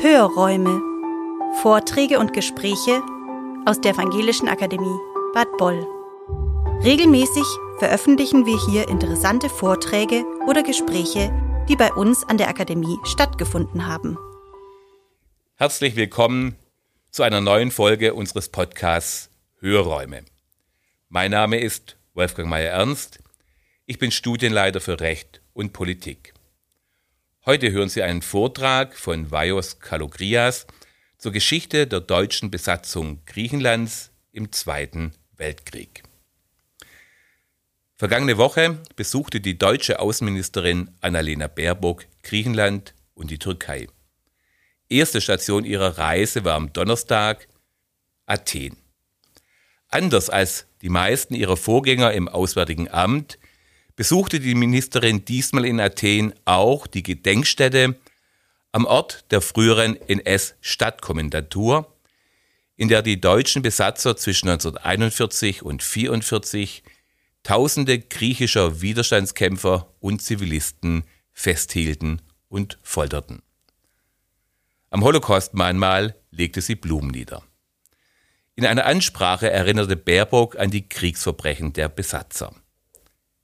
Hörräume. Vorträge und Gespräche aus der Evangelischen Akademie Bad Boll. Regelmäßig veröffentlichen wir hier interessante Vorträge oder Gespräche, die bei uns an der Akademie stattgefunden haben. Herzlich willkommen zu einer neuen Folge unseres Podcasts Hörräume. Mein Name ist Wolfgang Meyer-Ernst. Ich bin Studienleiter für Recht und Politik. Heute hören Sie einen Vortrag von Vajos Kalogrias zur Geschichte der deutschen Besatzung Griechenlands im Zweiten Weltkrieg. Vergangene Woche besuchte die deutsche Außenministerin Annalena Baerbock Griechenland und die Türkei. Erste Station ihrer Reise war am Donnerstag Athen. Anders als die meisten ihrer Vorgänger im Auswärtigen Amt besuchte die Ministerin diesmal in Athen auch die Gedenkstätte am Ort der früheren NS-Stadtkommandatur, in der die deutschen Besatzer zwischen 1941 und 1944 Tausende griechischer Widerstandskämpfer und Zivilisten festhielten und folterten. Am Holocaust-Mahnmal legte sie Blumen nieder. In einer Ansprache erinnerte Baerbock an die Kriegsverbrechen der Besatzer.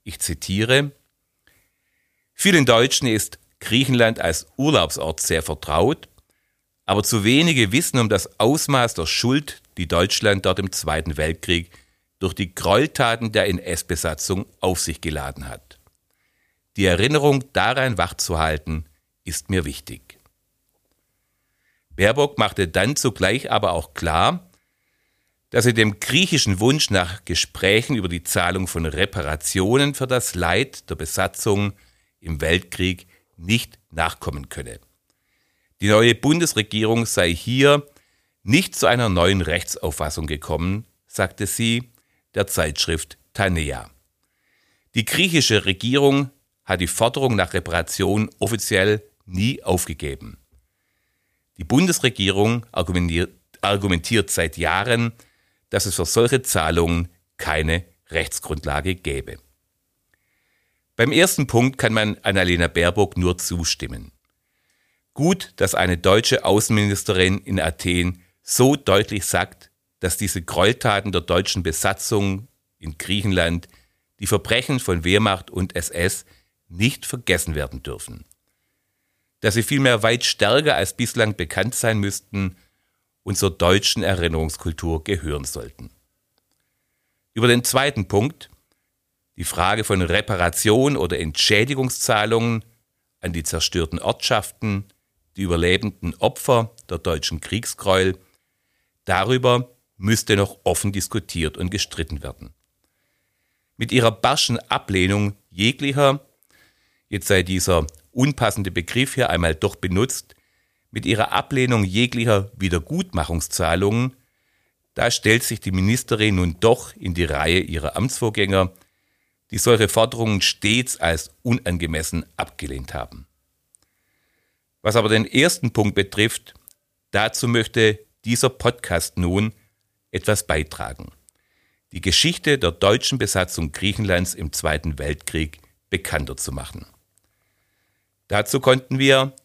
Ich zitiere, Vielen Deutschen ist Griechenland als Urlaubsort sehr vertraut, aber zu wenige wissen um das Ausmaß der Schuld, die Deutschland dort im Zweiten Weltkrieg durch die Gräueltaten der NS-Besatzung auf sich geladen hat. Die Erinnerung daran wachzuhalten, ist mir wichtig. Baerbock machte dann zugleich aber auch klar, dass sie dem griechischen Wunsch nach Gesprächen über die Zahlung von Reparationen für das Leid der Besatzung im Weltkrieg nicht nachkommen könne. Die neue Bundesregierung sei hier nicht zu einer neuen Rechtsauffassung gekommen, sagte sie der Zeitschrift Tanea. Die griechische Regierung hat die Forderung nach Reparation offiziell nie aufgegeben. Die Bundesregierung argumentiert, argumentiert seit Jahren, dass es für solche Zahlungen keine Rechtsgrundlage gäbe. Beim ersten Punkt kann man Annalena Baerbock nur zustimmen. Gut, dass eine deutsche Außenministerin in Athen so deutlich sagt, dass diese Gräueltaten der deutschen Besatzung in Griechenland, die Verbrechen von Wehrmacht und SS nicht vergessen werden dürfen. Dass sie vielmehr weit stärker als bislang bekannt sein müssten und zur deutschen Erinnerungskultur gehören sollten. Über den zweiten Punkt, die Frage von Reparation oder Entschädigungszahlungen an die zerstörten Ortschaften, die überlebenden Opfer der deutschen Kriegsgräuel, darüber müsste noch offen diskutiert und gestritten werden. Mit ihrer barschen Ablehnung jeglicher, jetzt sei dieser unpassende Begriff hier einmal doch benutzt, mit ihrer Ablehnung jeglicher Wiedergutmachungszahlungen, da stellt sich die Ministerin nun doch in die Reihe ihrer Amtsvorgänger, die solche Forderungen stets als unangemessen abgelehnt haben. Was aber den ersten Punkt betrifft, dazu möchte dieser Podcast nun etwas beitragen. Die Geschichte der deutschen Besatzung Griechenlands im Zweiten Weltkrieg bekannter zu machen. Dazu konnten wir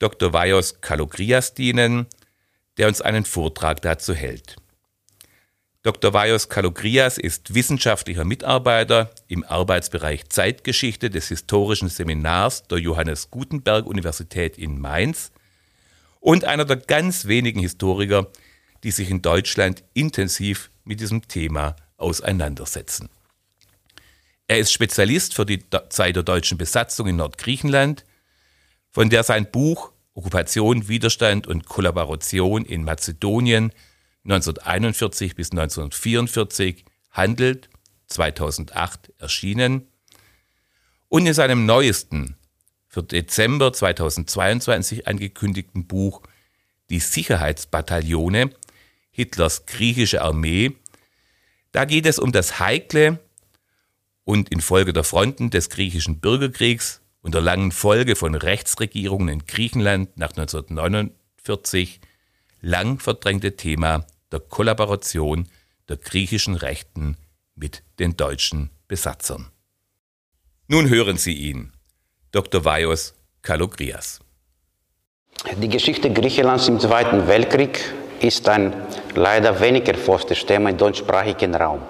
Dr. Vajos Kalogrias dienen, der uns einen Vortrag dazu hält. Dr. Vajos Kalogrias ist wissenschaftlicher Mitarbeiter im Arbeitsbereich Zeitgeschichte des Historischen Seminars der Johannes Gutenberg Universität in Mainz und einer der ganz wenigen Historiker, die sich in Deutschland intensiv mit diesem Thema auseinandersetzen. Er ist Spezialist für die Zeit der deutschen Besatzung in Nordgriechenland von der sein Buch Okkupation, Widerstand und Kollaboration in Mazedonien 1941 bis 1944 handelt, 2008 erschienen, und in seinem neuesten, für Dezember 2022 angekündigten Buch Die Sicherheitsbataillone, Hitlers griechische Armee, da geht es um das heikle und infolge der Fronten des griechischen Bürgerkriegs und der langen Folge von Rechtsregierungen in Griechenland nach 1949 lang verdrängte Thema der Kollaboration der griechischen Rechten mit den deutschen Besatzern. Nun hören Sie ihn, Dr. Vaios Kalogrias. Die Geschichte Griechenlands im Zweiten Weltkrieg ist ein leider wenig erforschtes Thema im deutschsprachigen Raum.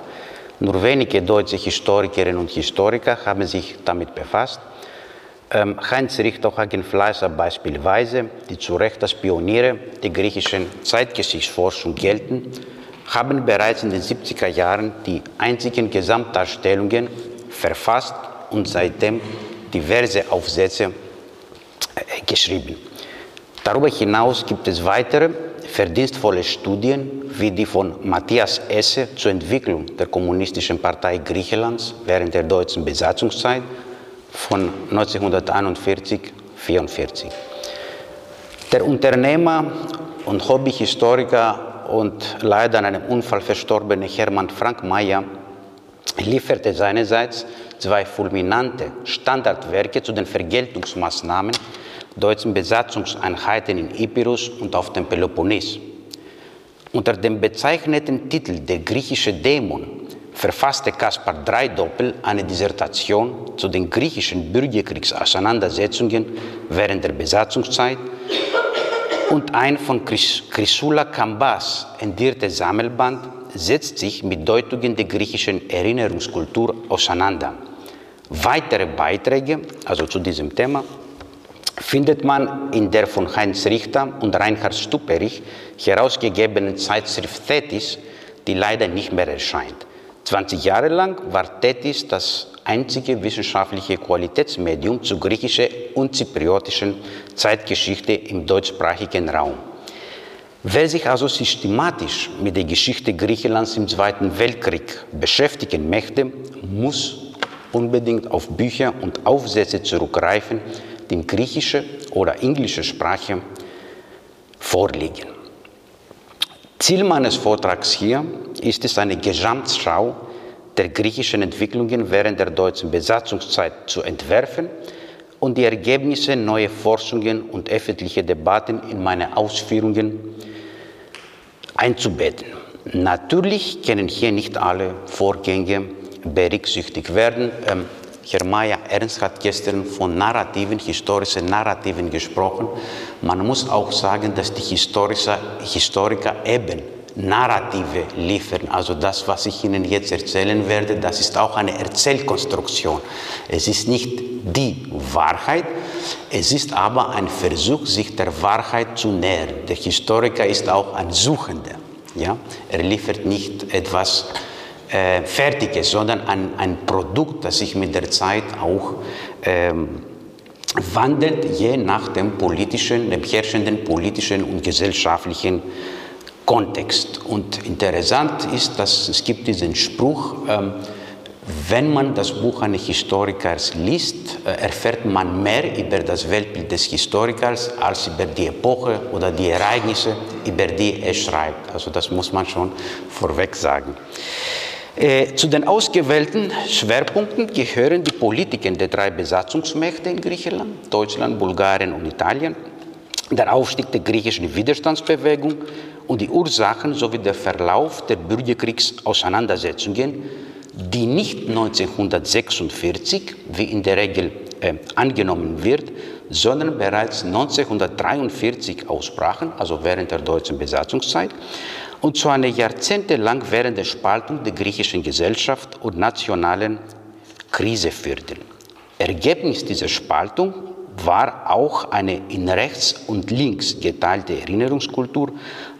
Nur wenige deutsche Historikerinnen und Historiker haben sich damit befasst. Ähm, Heinz Richter-Hagen Fleischer beispielsweise, die zu Recht als Pioniere der griechischen Zeitgeschichtsforschung gelten, haben bereits in den 70er Jahren die einzigen Gesamtdarstellungen verfasst und seitdem diverse Aufsätze äh, geschrieben. Darüber hinaus gibt es weitere verdienstvolle Studien wie die von Matthias Esse zur Entwicklung der Kommunistischen Partei Griechenlands während der deutschen Besatzungszeit von 1941-44. Der Unternehmer und Hobbyhistoriker und leider an einem Unfall verstorbene Hermann Frank Mayer lieferte seinerseits zwei fulminante Standardwerke zu den Vergeltungsmaßnahmen deutschen Besatzungseinheiten in Epirus und auf dem Peloponnes. Unter dem bezeichneten Titel Der griechische Dämon verfasste Kaspar Dreidoppel eine Dissertation zu den griechischen Bürgerkriegsauseinandersetzungen während der Besatzungszeit und ein von Chrysula Kambas entdirrtes Sammelband setzt sich mit Deutungen der griechischen Erinnerungskultur auseinander. Weitere Beiträge, also zu diesem Thema, findet man in der von Heinz Richter und Reinhard Stuperich herausgegebenen Zeitschrift Thetis, die leider nicht mehr erscheint. 20 Jahre lang war Thetis das einzige wissenschaftliche Qualitätsmedium zur griechischen und zypriotischen Zeitgeschichte im deutschsprachigen Raum. Wer sich also systematisch mit der Geschichte Griechenlands im Zweiten Weltkrieg beschäftigen möchte, muss unbedingt auf Bücher und Aufsätze zurückgreifen, die in griechischer oder englischer Sprache vorliegen. Ziel meines Vortrags hier ist es, eine Gesamtschau der griechischen Entwicklungen während der deutschen Besatzungszeit zu entwerfen und die Ergebnisse neuer Forschungen und öffentliche Debatten in meine Ausführungen einzubetten. Natürlich können hier nicht alle Vorgänge berücksichtigt werden. Ähm, Mayer Ernst hat gestern von Narrativen, historischen Narrativen gesprochen. Man muss auch sagen, dass die Historiker, Historiker eben Narrative liefern. Also das, was ich Ihnen jetzt erzählen werde, das ist auch eine Erzählkonstruktion. Es ist nicht die Wahrheit, es ist aber ein Versuch, sich der Wahrheit zu nähern. Der Historiker ist auch ein Suchender. Ja? Er liefert nicht etwas äh, Fertiges, sondern ein, ein Produkt, das sich mit der Zeit auch ähm, wandelt, je nach dem politischen, dem herrschenden politischen und gesellschaftlichen Kontext. Und interessant ist, dass es gibt diesen Spruch, ähm, wenn man das Buch eines Historikers liest, äh, erfährt man mehr über das Weltbild des Historikers als über die Epoche oder die Ereignisse, über die er schreibt. Also das muss man schon vorweg sagen. Äh, zu den ausgewählten Schwerpunkten gehören die Politiken der drei Besatzungsmächte in Griechenland, Deutschland, Bulgarien und Italien, der Aufstieg der griechischen Widerstandsbewegung und die Ursachen sowie der Verlauf der Bürgerkriegsauseinandersetzungen, die nicht 1946, wie in der Regel äh, angenommen wird, sondern bereits 1943 ausbrachen, also während der deutschen Besatzungszeit und zu einer jahrzehntelang währenden Spaltung der griechischen Gesellschaft und nationalen Krise führten. Ergebnis dieser Spaltung war auch eine in rechts und links geteilte Erinnerungskultur,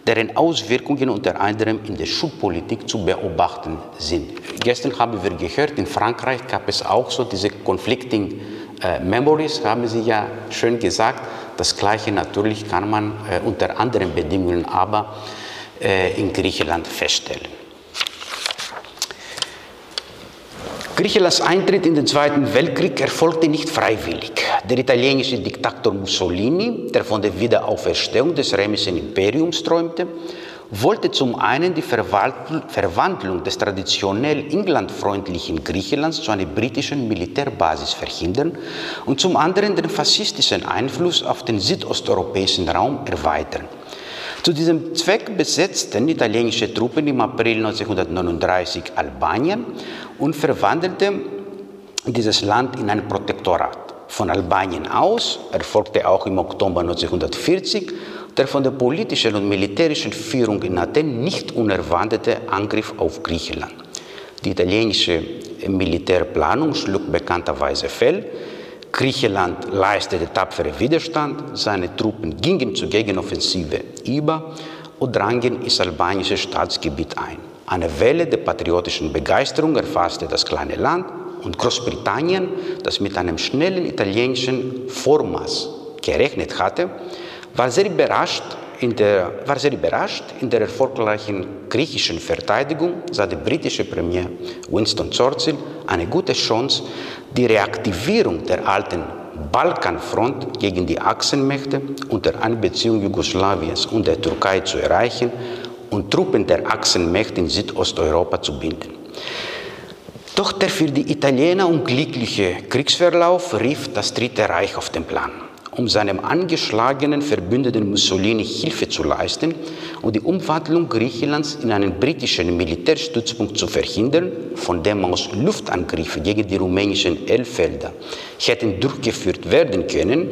deren Auswirkungen unter anderem in der Schulpolitik zu beobachten sind. Gestern haben wir gehört, in Frankreich gab es auch so diese conflicting äh, Memories, haben Sie ja schön gesagt. Das Gleiche natürlich kann man äh, unter anderen Bedingungen aber in Griechenland feststellen. Griechenlands Eintritt in den Zweiten Weltkrieg erfolgte nicht freiwillig. Der italienische Diktator Mussolini, der von der Wiederauferstehung des römischen Imperiums träumte, wollte zum einen die Verwandlung des traditionell englandfreundlichen Griechenlands zu einer britischen Militärbasis verhindern und zum anderen den faschistischen Einfluss auf den südosteuropäischen Raum erweitern. Zu diesem Zweck besetzten italienische Truppen im April 1939 Albanien und verwandelten dieses Land in ein Protektorat. Von Albanien aus erfolgte auch im Oktober 1940 der von der politischen und militärischen Führung in Athen nicht unerwartete Angriff auf Griechenland. Die italienische Militärplanung schlug bekannterweise fehl. Griechenland leistete tapfere Widerstand, seine Truppen gingen zur Gegenoffensive über und drangen ins albanische Staatsgebiet ein. Eine Welle der patriotischen Begeisterung erfasste das kleine Land und Großbritannien, das mit einem schnellen italienischen Vormaß gerechnet hatte, war sehr überrascht in der, war sehr überrascht in der erfolgreichen griechischen Verteidigung sah der britische Premier Winston Churchill eine gute Chance, die Reaktivierung der alten Balkanfront gegen die Achsenmächte unter Einbeziehung Jugoslawiens und der Türkei zu erreichen und Truppen der Achsenmächte in Südosteuropa zu binden. Doch der für die Italiener unglückliche Kriegsverlauf rief das Dritte Reich auf den Plan um seinem angeschlagenen Verbündeten Mussolini Hilfe zu leisten und die Umwandlung Griechenlands in einen britischen Militärstützpunkt zu verhindern, von dem aus Luftangriffe gegen die rumänischen Elfelder hätten durchgeführt werden können,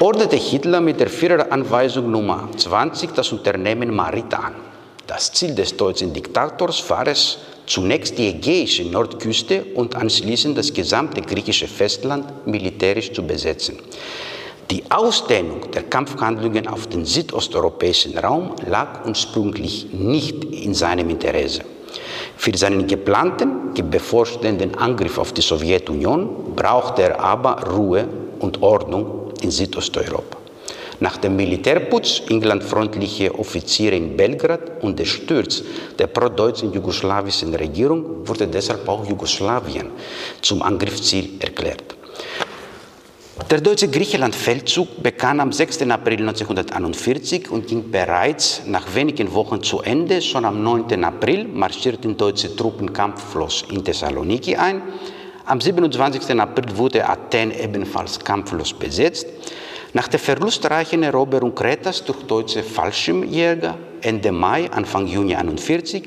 ordnete Hitler mit der Führeranweisung Nummer 20 das Unternehmen Marita an. Das Ziel des deutschen Diktators war es, zunächst die ägäische Nordküste und anschließend das gesamte griechische Festland militärisch zu besetzen. Die Ausdehnung der Kampfhandlungen auf den südosteuropäischen Raum lag ursprünglich nicht in seinem Interesse. Für seinen geplanten, bevorstehenden Angriff auf die Sowjetunion brauchte er aber Ruhe und Ordnung in Südosteuropa. Nach dem Militärputsch englandfreundliche Offiziere in Belgrad und der Sturz der pro-deutschen jugoslawischen Regierung wurde deshalb auch Jugoslawien zum Angriffsziel erklärt. Der deutsche Griechenland-Feldzug begann am 6. April 1941 und ging bereits nach wenigen Wochen zu Ende. Schon am 9. April marschierten deutsche Truppen kampflos in Thessaloniki ein. Am 27. April wurde Athen ebenfalls kampflos besetzt. Nach der verlustreichen Eroberung Kretas durch deutsche Fallschirmjäger Ende Mai, Anfang Juni 1941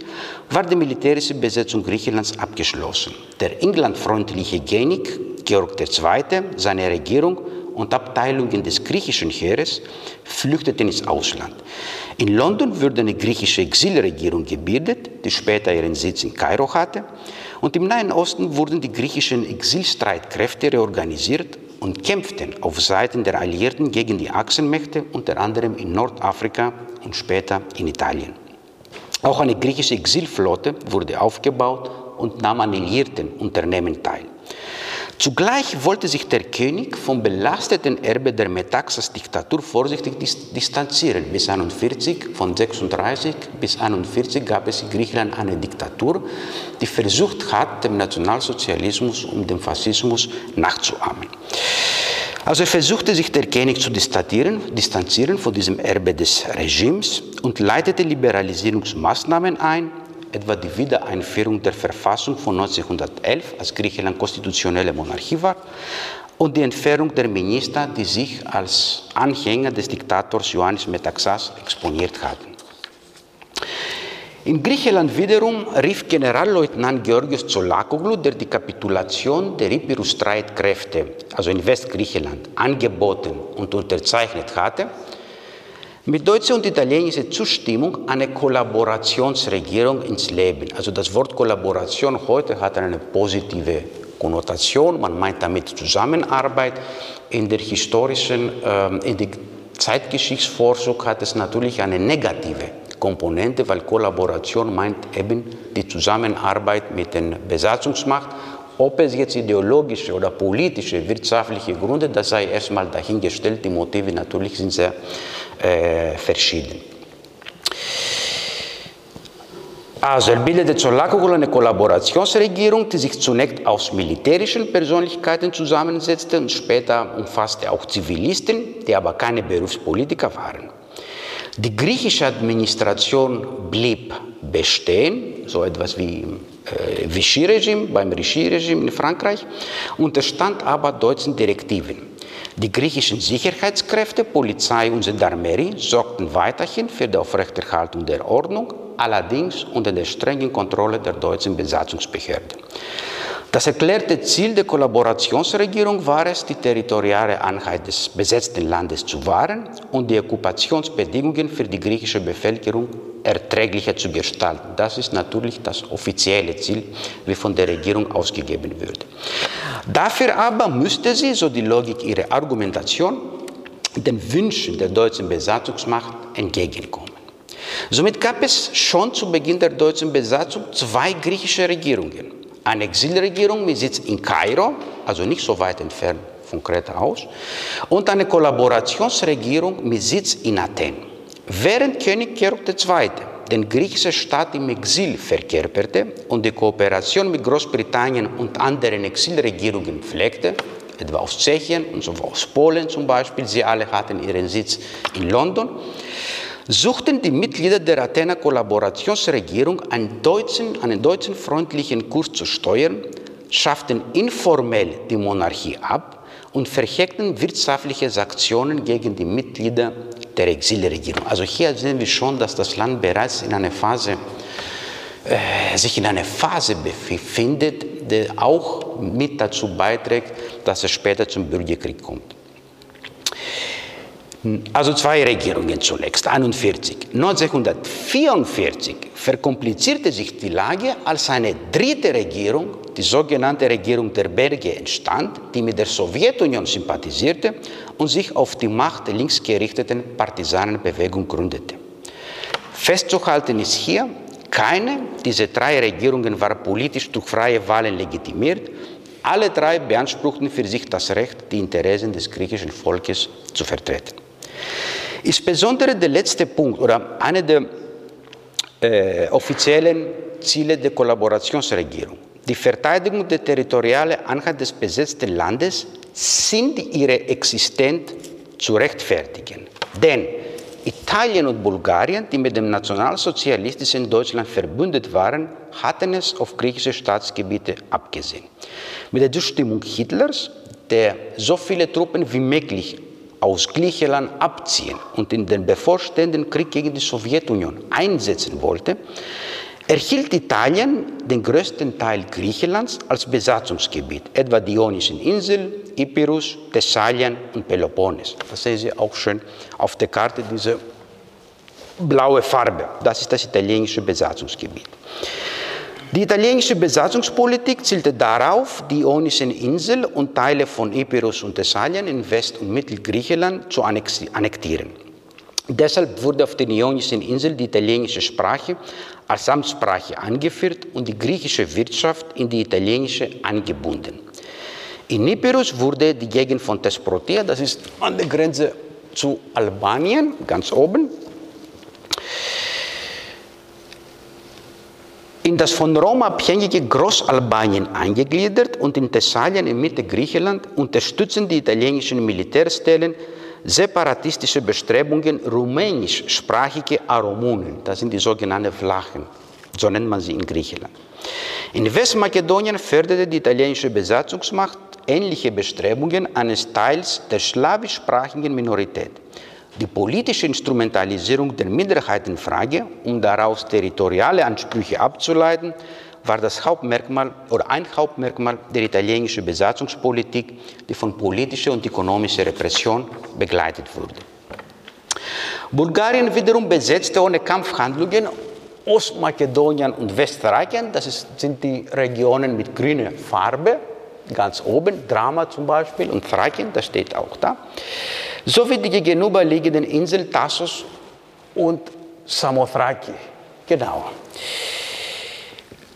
war die militärische Besetzung Griechenlands abgeschlossen. Der englandfreundliche Genik Georg II., seine Regierung und Abteilungen des griechischen Heeres flüchteten ins Ausland. In London wurde eine griechische Exilregierung gebildet, die später ihren Sitz in Kairo hatte. Und im Nahen Osten wurden die griechischen Exilstreitkräfte reorganisiert und kämpften auf Seiten der Alliierten gegen die Achsenmächte, unter anderem in Nordafrika und später in Italien. Auch eine griechische Exilflotte wurde aufgebaut und nahm an alliierten Unternehmen teil. Zugleich wollte sich der König vom belasteten Erbe der Metaxas-Diktatur vorsichtig distanzieren. Bis 1941, von 36 bis 1941 gab es in Griechenland eine Diktatur, die versucht hat, dem Nationalsozialismus und dem Faschismus nachzuahmen. Also versuchte sich der König zu distanzieren von diesem Erbe des Regimes und leitete Liberalisierungsmaßnahmen ein, etwa die Wiedereinführung der Verfassung von 1911, als Griechenland konstitutionelle Monarchie war, und die Entfernung der Minister, die sich als Anhänger des Diktators Ioannis Metaxas exponiert hatten. In Griechenland wiederum rief Generalleutnant Georgios Zolakoglu, der die Kapitulation der Epirus-Streitkräfte, also in Westgriechenland, angeboten und unterzeichnet hatte, mit deutscher und italienischer Zustimmung eine Kollaborationsregierung ins Leben. Also das Wort Kollaboration heute hat eine positive Konnotation. Man meint damit Zusammenarbeit. In der historischen, ähm, in der Zeitgeschichtsforschung hat es natürlich eine negative Komponente, weil Kollaboration meint eben die Zusammenarbeit mit der Besatzungsmacht. Ob es jetzt ideologische oder politische, wirtschaftliche Gründe, das sei erstmal dahingestellt. Die Motive natürlich sind sehr verschieden. Also er bildete Zolakoglu eine Kollaborationsregierung, die sich zunächst aus militärischen Persönlichkeiten zusammensetzte und später umfasste auch Zivilisten, die aber keine Berufspolitiker waren. Die griechische Administration blieb bestehen, so etwas wie äh, Vichy-Regime, beim Vichy-Regime in Frankreich, unterstand aber deutschen Direktiven. Die griechischen Sicherheitskräfte, Polizei und Gendarmerie sorgten weiterhin für die Aufrechterhaltung der Ordnung, allerdings unter der strengen Kontrolle der deutschen Besatzungsbehörde. Das erklärte Ziel der Kollaborationsregierung war es, die territoriale Einheit des besetzten Landes zu wahren und die Okkupationsbedingungen für die griechische Bevölkerung erträglicher zu gestalten. Das ist natürlich das offizielle Ziel, wie von der Regierung ausgegeben wird. Dafür aber müsste sie, so die Logik ihrer Argumentation, den Wünschen der deutschen Besatzungsmacht entgegenkommen. Somit gab es schon zu Beginn der deutschen Besatzung zwei griechische Regierungen. Eine Exilregierung mit Sitz in Kairo, also nicht so weit entfernt von Kreta aus, und eine Kollaborationsregierung mit Sitz in Athen. Während König Georg II. den griechischen Staat im Exil verkörperte und die Kooperation mit Großbritannien und anderen Exilregierungen pflegte, etwa aus Tschechien und so aus Polen zum Beispiel, sie alle hatten ihren Sitz in London, suchten die Mitglieder der Athener Kollaborationsregierung einen deutschen, einen deutschen freundlichen Kurs zu steuern, schafften informell die Monarchie ab und verheckten wirtschaftliche Sanktionen gegen die Mitglieder der Exilregierung. Also hier sehen wir schon, dass das Land bereits in einer Phase, äh, sich in einer Phase befindet, die auch mit dazu beiträgt, dass es später zum Bürgerkrieg kommt. Also zwei Regierungen zunächst, 41. 1944 verkomplizierte sich die Lage, als eine dritte Regierung, die sogenannte Regierung der Berge, entstand, die mit der Sowjetunion sympathisierte und sich auf die Macht der linksgerichteten Partisanenbewegung gründete. Festzuhalten ist hier, keine dieser drei Regierungen war politisch durch freie Wahlen legitimiert. Alle drei beanspruchten für sich das Recht, die Interessen des griechischen Volkes zu vertreten. Insbesondere der letzte Punkt oder einer der äh, offiziellen Ziele der Kollaborationsregierung, die Verteidigung der territorialen Einheit des besetzten Landes, sind ihre Existenz zu rechtfertigen. Denn Italien und Bulgarien, die mit dem nationalsozialistischen Deutschland verbündet waren, hatten es auf griechische Staatsgebiete abgesehen. Mit der Zustimmung Hitlers, der so viele Truppen wie möglich aus Griechenland abziehen und in den bevorstehenden Krieg gegen die Sowjetunion einsetzen wollte, erhielt Italien den größten Teil Griechenlands als Besatzungsgebiet, etwa die Ionischen Inseln, Epirus, Thessalien und Peloponnes. Das sehen Sie auch schön auf der Karte, diese blaue Farbe. Das ist das italienische Besatzungsgebiet. Die italienische Besatzungspolitik zielte darauf, die Ionischen Inseln und Teile von Epirus und Thessalien in West- und Mittelgriechenland zu annektieren. Deshalb wurde auf den Ionischen Inseln die italienische Sprache als Amtssprache angeführt und die griechische Wirtschaft in die italienische angebunden. In Epirus wurde die Gegend von Thesprotia, das ist an der Grenze zu Albanien, ganz oben, in das von Rom abhängige Großalbanien eingegliedert und in Thessalien in Mitte Griechenland unterstützen die italienischen Militärstellen separatistische Bestrebungen rumänischsprachige Aromunen, das sind die sogenannten Flachen, so nennt man sie in Griechenland. In Westmakedonien förderte die italienische Besatzungsmacht ähnliche Bestrebungen eines Teils der slawischsprachigen Minorität. Die politische Instrumentalisierung der Minderheitenfrage, um daraus territoriale Ansprüche abzuleiten, war das Hauptmerkmal oder ein Hauptmerkmal der italienischen Besatzungspolitik, die von politischer und ökonomischer Repression begleitet wurde. Bulgarien wiederum besetzte ohne Kampfhandlungen Ostmakedonien und Westthrakien, das ist, sind die Regionen mit grüner Farbe, ganz oben, Drama zum Beispiel und Thrakien, das steht auch da sowie die gegenüberliegenden Inseln Tassos und Samothraki. Genau.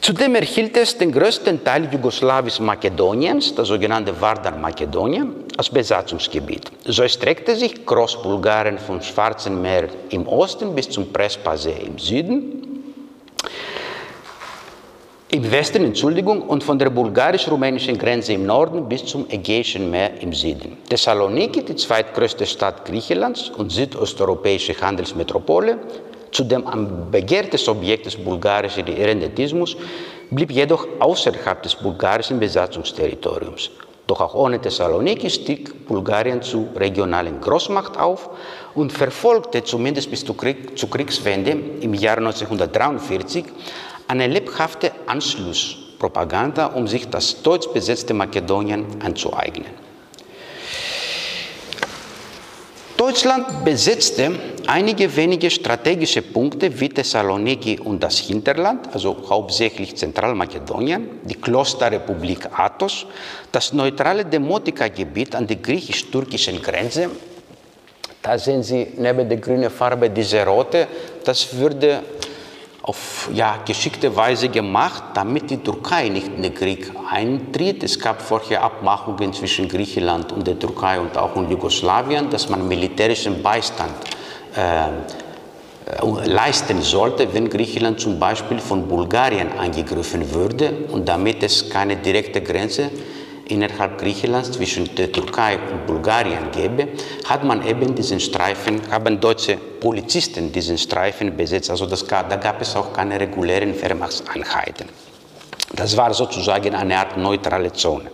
Zudem erhielt es den größten Teil Jugoslawisch-Makedoniens, das sogenannte Vardar-Makedonien, als Besatzungsgebiet. So erstreckte sich Großbulgarien vom Schwarzen Meer im Osten bis zum Prespasee im Süden im Westen, Entschuldigung, und von der bulgarisch-rumänischen Grenze im Norden bis zum Ägäischen Meer im Süden. Thessaloniki, die zweitgrößte Stadt Griechenlands und südosteuropäische Handelsmetropole, zudem am begehrtes Objekt des bulgarischen Irrendentismus, blieb jedoch außerhalb des bulgarischen Besatzungsterritoriums. Doch auch ohne Thessaloniki stieg Bulgarien zur regionalen Großmacht auf und verfolgte zumindest bis zur Kriegswende im Jahr 1943 eine lebhafte Anschlusspolitik Propaganda, um sich das deutsch besetzte Makedonien anzueignen. Deutschland besetzte einige wenige strategische Punkte wie Thessaloniki und das Hinterland, also hauptsächlich Zentralmakedonien, die Klosterrepublik Athos, das neutrale Demotika-Gebiet an der griechisch-türkischen Grenze. Da sehen Sie neben der grünen Farbe diese rote. Das würde auf ja, geschickte Weise gemacht, damit die Türkei nicht in den Krieg eintritt. Es gab vorher Abmachungen zwischen Griechenland und der Türkei und auch in Jugoslawien, dass man militärischen Beistand äh, äh, leisten sollte, wenn Griechenland zum Beispiel von Bulgarien angegriffen würde und damit es keine direkte Grenze innerhalb Griechenlands zwischen der Türkei und Bulgarien gäbe, hat man eben diesen Streifen, haben deutsche Polizisten diesen Streifen besetzt. Also das, da gab es auch keine regulären Wehrmachtseinheiten. Das war sozusagen eine Art neutrale Zone.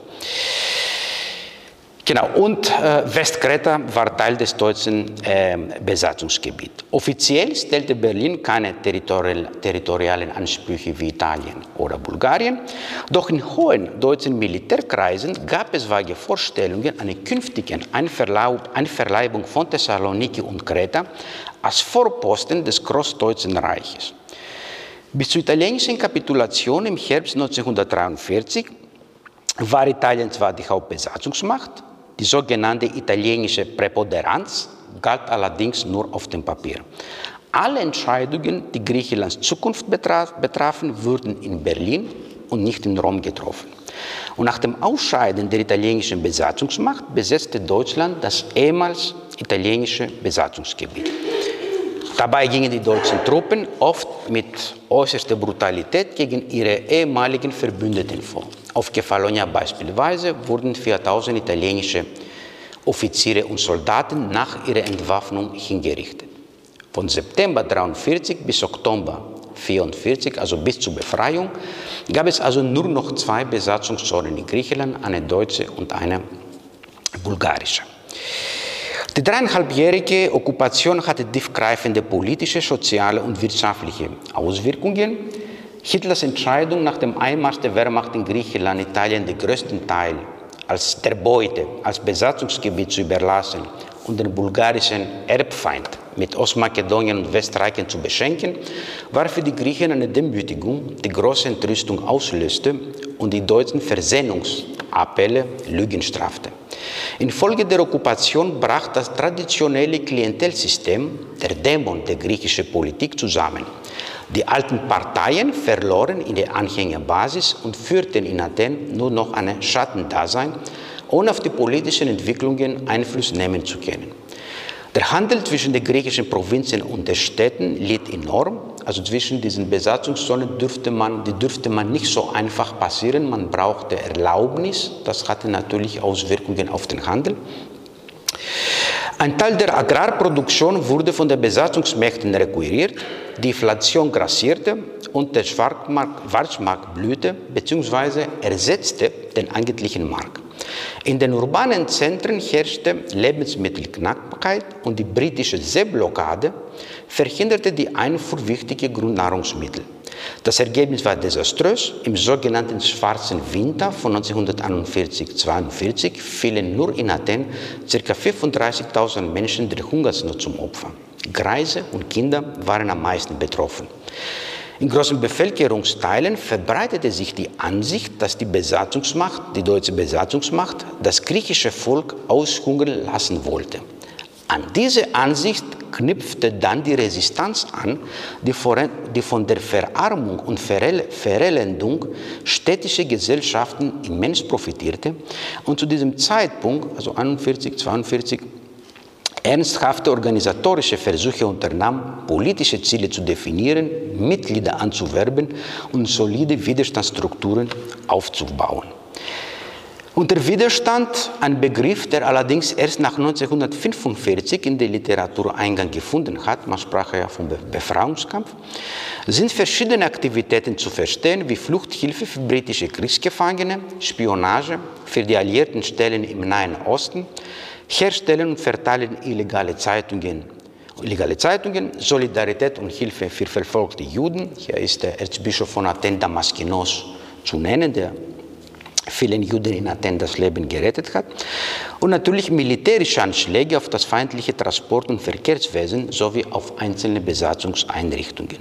Genau, und äh, Westkreta war Teil des deutschen äh, Besatzungsgebiets. Offiziell stellte Berlin keine territorial, territorialen Ansprüche wie Italien oder Bulgarien, doch in hohen deutschen Militärkreisen gab es vage Vorstellungen einer künftigen Einverleibung von Thessaloniki und Kreta als Vorposten des Großdeutschen Reiches. Bis zur italienischen Kapitulation im Herbst 1943 war Italien zwar die Hauptbesatzungsmacht, die sogenannte italienische Präponderanz galt allerdings nur auf dem Papier. Alle Entscheidungen, die Griechenlands Zukunft betrafen, wurden in Berlin und nicht in Rom getroffen. Und nach dem Ausscheiden der italienischen Besatzungsmacht besetzte Deutschland das ehemals italienische Besatzungsgebiet. Dabei gingen die deutschen Truppen oft mit äußerster Brutalität gegen ihre ehemaligen Verbündeten vor. Auf Kefalonia beispielsweise wurden 4000 italienische Offiziere und Soldaten nach ihrer Entwaffnung hingerichtet. Von September 43 bis Oktober 44, also bis zur Befreiung, gab es also nur noch zwei Besatzungszonen in Griechenland, eine deutsche und eine bulgarische. Die dreieinhalbjährige Okkupation hatte tiefgreifende politische, soziale und wirtschaftliche Auswirkungen. Hitlers Entscheidung nach dem Einmarsch der Wehrmacht in Griechenland, Italien den größten Teil als der Beute, als Besatzungsgebiet zu überlassen und den bulgarischen Erbfeind mit Ostmakedonien und Westreichen zu beschenken, war für die Griechen eine Demütigung, die große Entrüstung auslöste und die deutschen Versöhnungsappelle Lügen strafte. Infolge der Okkupation brach das traditionelle Klientelsystem, der Dämon der griechischen Politik, zusammen. Die alten Parteien verloren in der Anhängerbasis und führten in Athen nur noch ein Schattendasein, ohne auf die politischen Entwicklungen Einfluss nehmen zu können. Der Handel zwischen den griechischen Provinzen und den Städten litt enorm. Also zwischen diesen Besatzungszonen dürfte man, die dürfte man nicht so einfach passieren. Man brauchte Erlaubnis. Das hatte natürlich Auswirkungen auf den Handel. Ein Teil der Agrarproduktion wurde von den Besatzungsmächten requiriert, die Inflation grassierte und der Schwarzmarkt blühte bzw. ersetzte den eigentlichen Markt. In den urbanen Zentren herrschte Lebensmittelknappheit und die britische Seeblockade verhinderte die Einfuhr wichtiger Grundnahrungsmittel. Das Ergebnis war desaströs. Im sogenannten Schwarzen Winter von 1941-42 fielen nur in Athen ca. 35.000 Menschen der Hungersnot zum Opfer. Greise und Kinder waren am meisten betroffen. In großen Bevölkerungsteilen verbreitete sich die Ansicht, dass die Besatzungsmacht, die deutsche Besatzungsmacht, das griechische Volk aushungern lassen wollte. An diese Ansicht knüpfte dann die Resistenz an, die von der Verarmung und Verelendung städtischer Gesellschaften immens profitierte und zu diesem Zeitpunkt, also 41, 42, ernsthafte organisatorische Versuche unternahm, politische Ziele zu definieren, Mitglieder anzuwerben und solide Widerstandsstrukturen aufzubauen. Unter Widerstand, ein Begriff, der allerdings erst nach 1945 in der Literatur Eingang gefunden hat, man sprach ja vom Befreiungskampf, sind verschiedene Aktivitäten zu verstehen, wie Fluchthilfe für britische Kriegsgefangene, Spionage für die alliierten Stellen im Nahen Osten, herstellen und verteilen illegale Zeitungen, illegale Zeitungen, Solidarität und Hilfe für verfolgte Juden. Hier ist der Erzbischof von Athen Damaskinos zu nennen, der vielen Juden in Athen das Leben gerettet hat. Und natürlich militärische Anschläge auf das feindliche Transport- und Verkehrswesen sowie auf einzelne Besatzungseinrichtungen.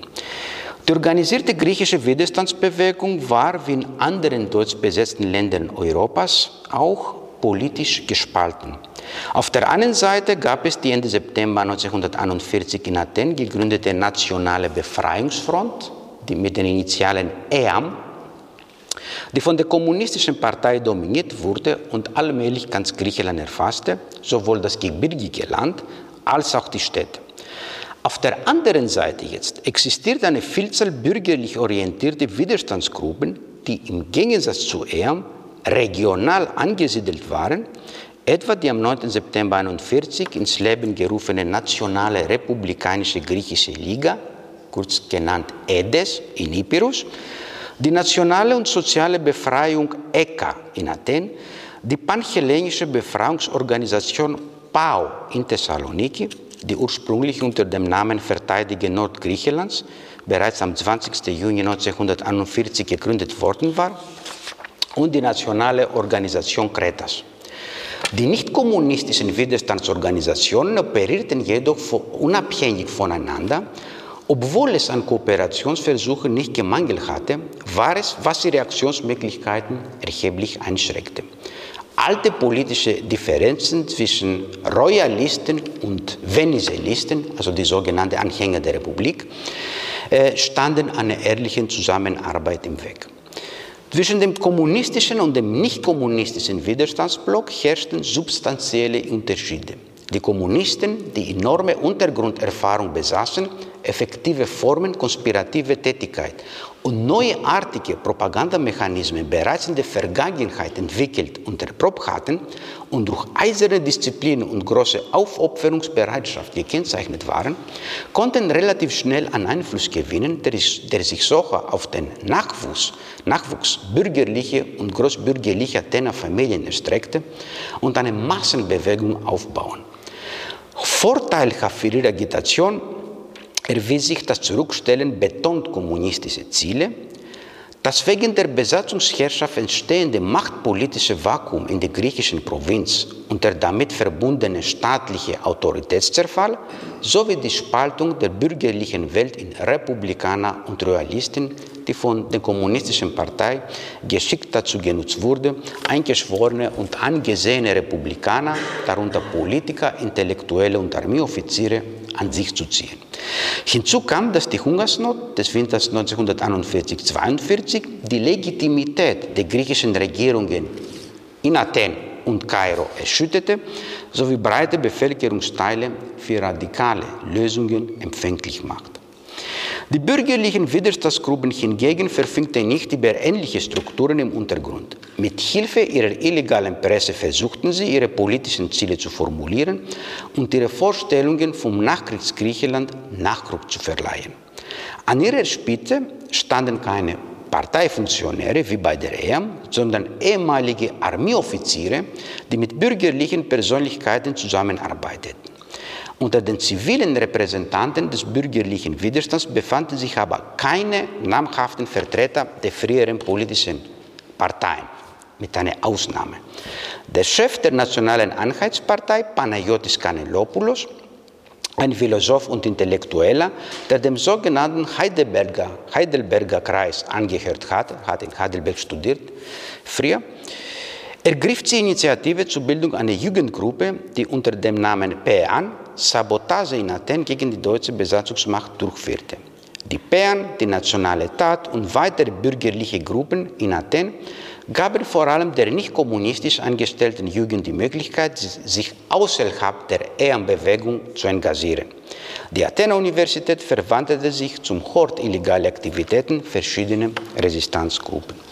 Die organisierte griechische Widerstandsbewegung war wie in anderen deutsch besetzten Ländern Europas auch politisch gespalten. Auf der einen Seite gab es die Ende September 1941 in Athen gegründete Nationale Befreiungsfront, die mit den Initialen EAM die von der kommunistischen Partei dominiert wurde und allmählich ganz Griechenland erfasste, sowohl das gebirgige Land als auch die Städte. Auf der anderen Seite jetzt existiert eine Vielzahl bürgerlich orientierter Widerstandsgruppen, die im Gegensatz zu EAM regional angesiedelt waren, etwa die am 9. September 1941 ins Leben gerufene Nationale Republikanische Griechische Liga, kurz genannt EDES in Epirus, die nationale und soziale Befreiung ECA in Athen, die panhellenische Befreiungsorganisation PAO in Thessaloniki, die ursprünglich unter dem Namen Verteidiger Nordgriechenlands bereits am 20. Juni 1941 gegründet worden war, und die nationale Organisation Kretas. Die nicht kommunistischen Widerstandsorganisationen operierten jedoch unabhängig voneinander obwohl es an Kooperationsversuchen nicht gemangelt hatte, war es, was die Reaktionsmöglichkeiten erheblich einschränkte. Alte politische Differenzen zwischen Royalisten und Venizelisten, also die sogenannten Anhänger der Republik, äh, standen einer ehrlichen Zusammenarbeit im Weg. Zwischen dem kommunistischen und dem nicht kommunistischen Widerstandsblock herrschten substanzielle Unterschiede. Die Kommunisten, die enorme Untergrunderfahrung besaßen, effektive Formen konspirative Tätigkeit und neuartige Propagandamechanismen bereits in der Vergangenheit entwickelt und erprobt hatten und durch eiserne Disziplin und große Aufopferungsbereitschaft gekennzeichnet waren, konnten relativ schnell an Einfluss gewinnen, der, der sich sogar auf den Nachwuchs, Nachwuchs bürgerlicher und großbürgerlicher Athener Familien erstreckte und eine Massenbewegung aufbauen. Vorteilhaft für ihre Agitation erwies sich das Zurückstellen betont kommunistische Ziele, das wegen der Besatzungsherrschaft entstehende machtpolitische Vakuum in der griechischen Provinz und der damit verbundene staatliche Autoritätszerfall sowie die Spaltung der bürgerlichen Welt in Republikaner und Royalisten, die von der kommunistischen Partei geschickt dazu genutzt wurde, eingeschworene und angesehene Republikaner, darunter Politiker, Intellektuelle und Armeeoffiziere, an sich zu ziehen. Hinzu kam, dass die Hungersnot des Winters 1941-42 die Legitimität der griechischen Regierungen in Athen und Kairo erschütterte, sowie breite Bevölkerungsteile für radikale Lösungen empfänglich machte. Die bürgerlichen Widerstandsgruppen hingegen verfügten nicht über ähnliche Strukturen im Untergrund. Mit Hilfe ihrer illegalen Presse versuchten sie, ihre politischen Ziele zu formulieren und ihre Vorstellungen vom Nachkriegsgriechenland Nachdruck zu verleihen. An ihrer Spitze standen keine Parteifunktionäre wie bei der EAM, sondern ehemalige Armeeoffiziere, die mit bürgerlichen Persönlichkeiten zusammenarbeiteten. Unter den zivilen Repräsentanten des bürgerlichen Widerstands befanden sich aber keine namhaften Vertreter der früheren politischen Parteien, mit einer Ausnahme. Der Chef der Nationalen Einheitspartei, Panayotis Kanelopoulos, ein Philosoph und Intellektueller, der dem sogenannten Heidelberger, Heidelberger Kreis angehört hat, hat in Heidelberg studiert, früher, ergriff die Initiative zur Bildung einer Jugendgruppe, die unter dem Namen PEAN Sabotage in Athen gegen die deutsche Besatzungsmacht durchführte. Die PEAN, die Nationale Tat und weitere bürgerliche Gruppen in Athen gaben vor allem der nicht kommunistisch angestellten Jugend die Möglichkeit, sich außerhalb der EAN-Bewegung zu engagieren. Die Athener Universität verwandelte sich zum Hort illegaler Aktivitäten verschiedener Resistenzgruppen.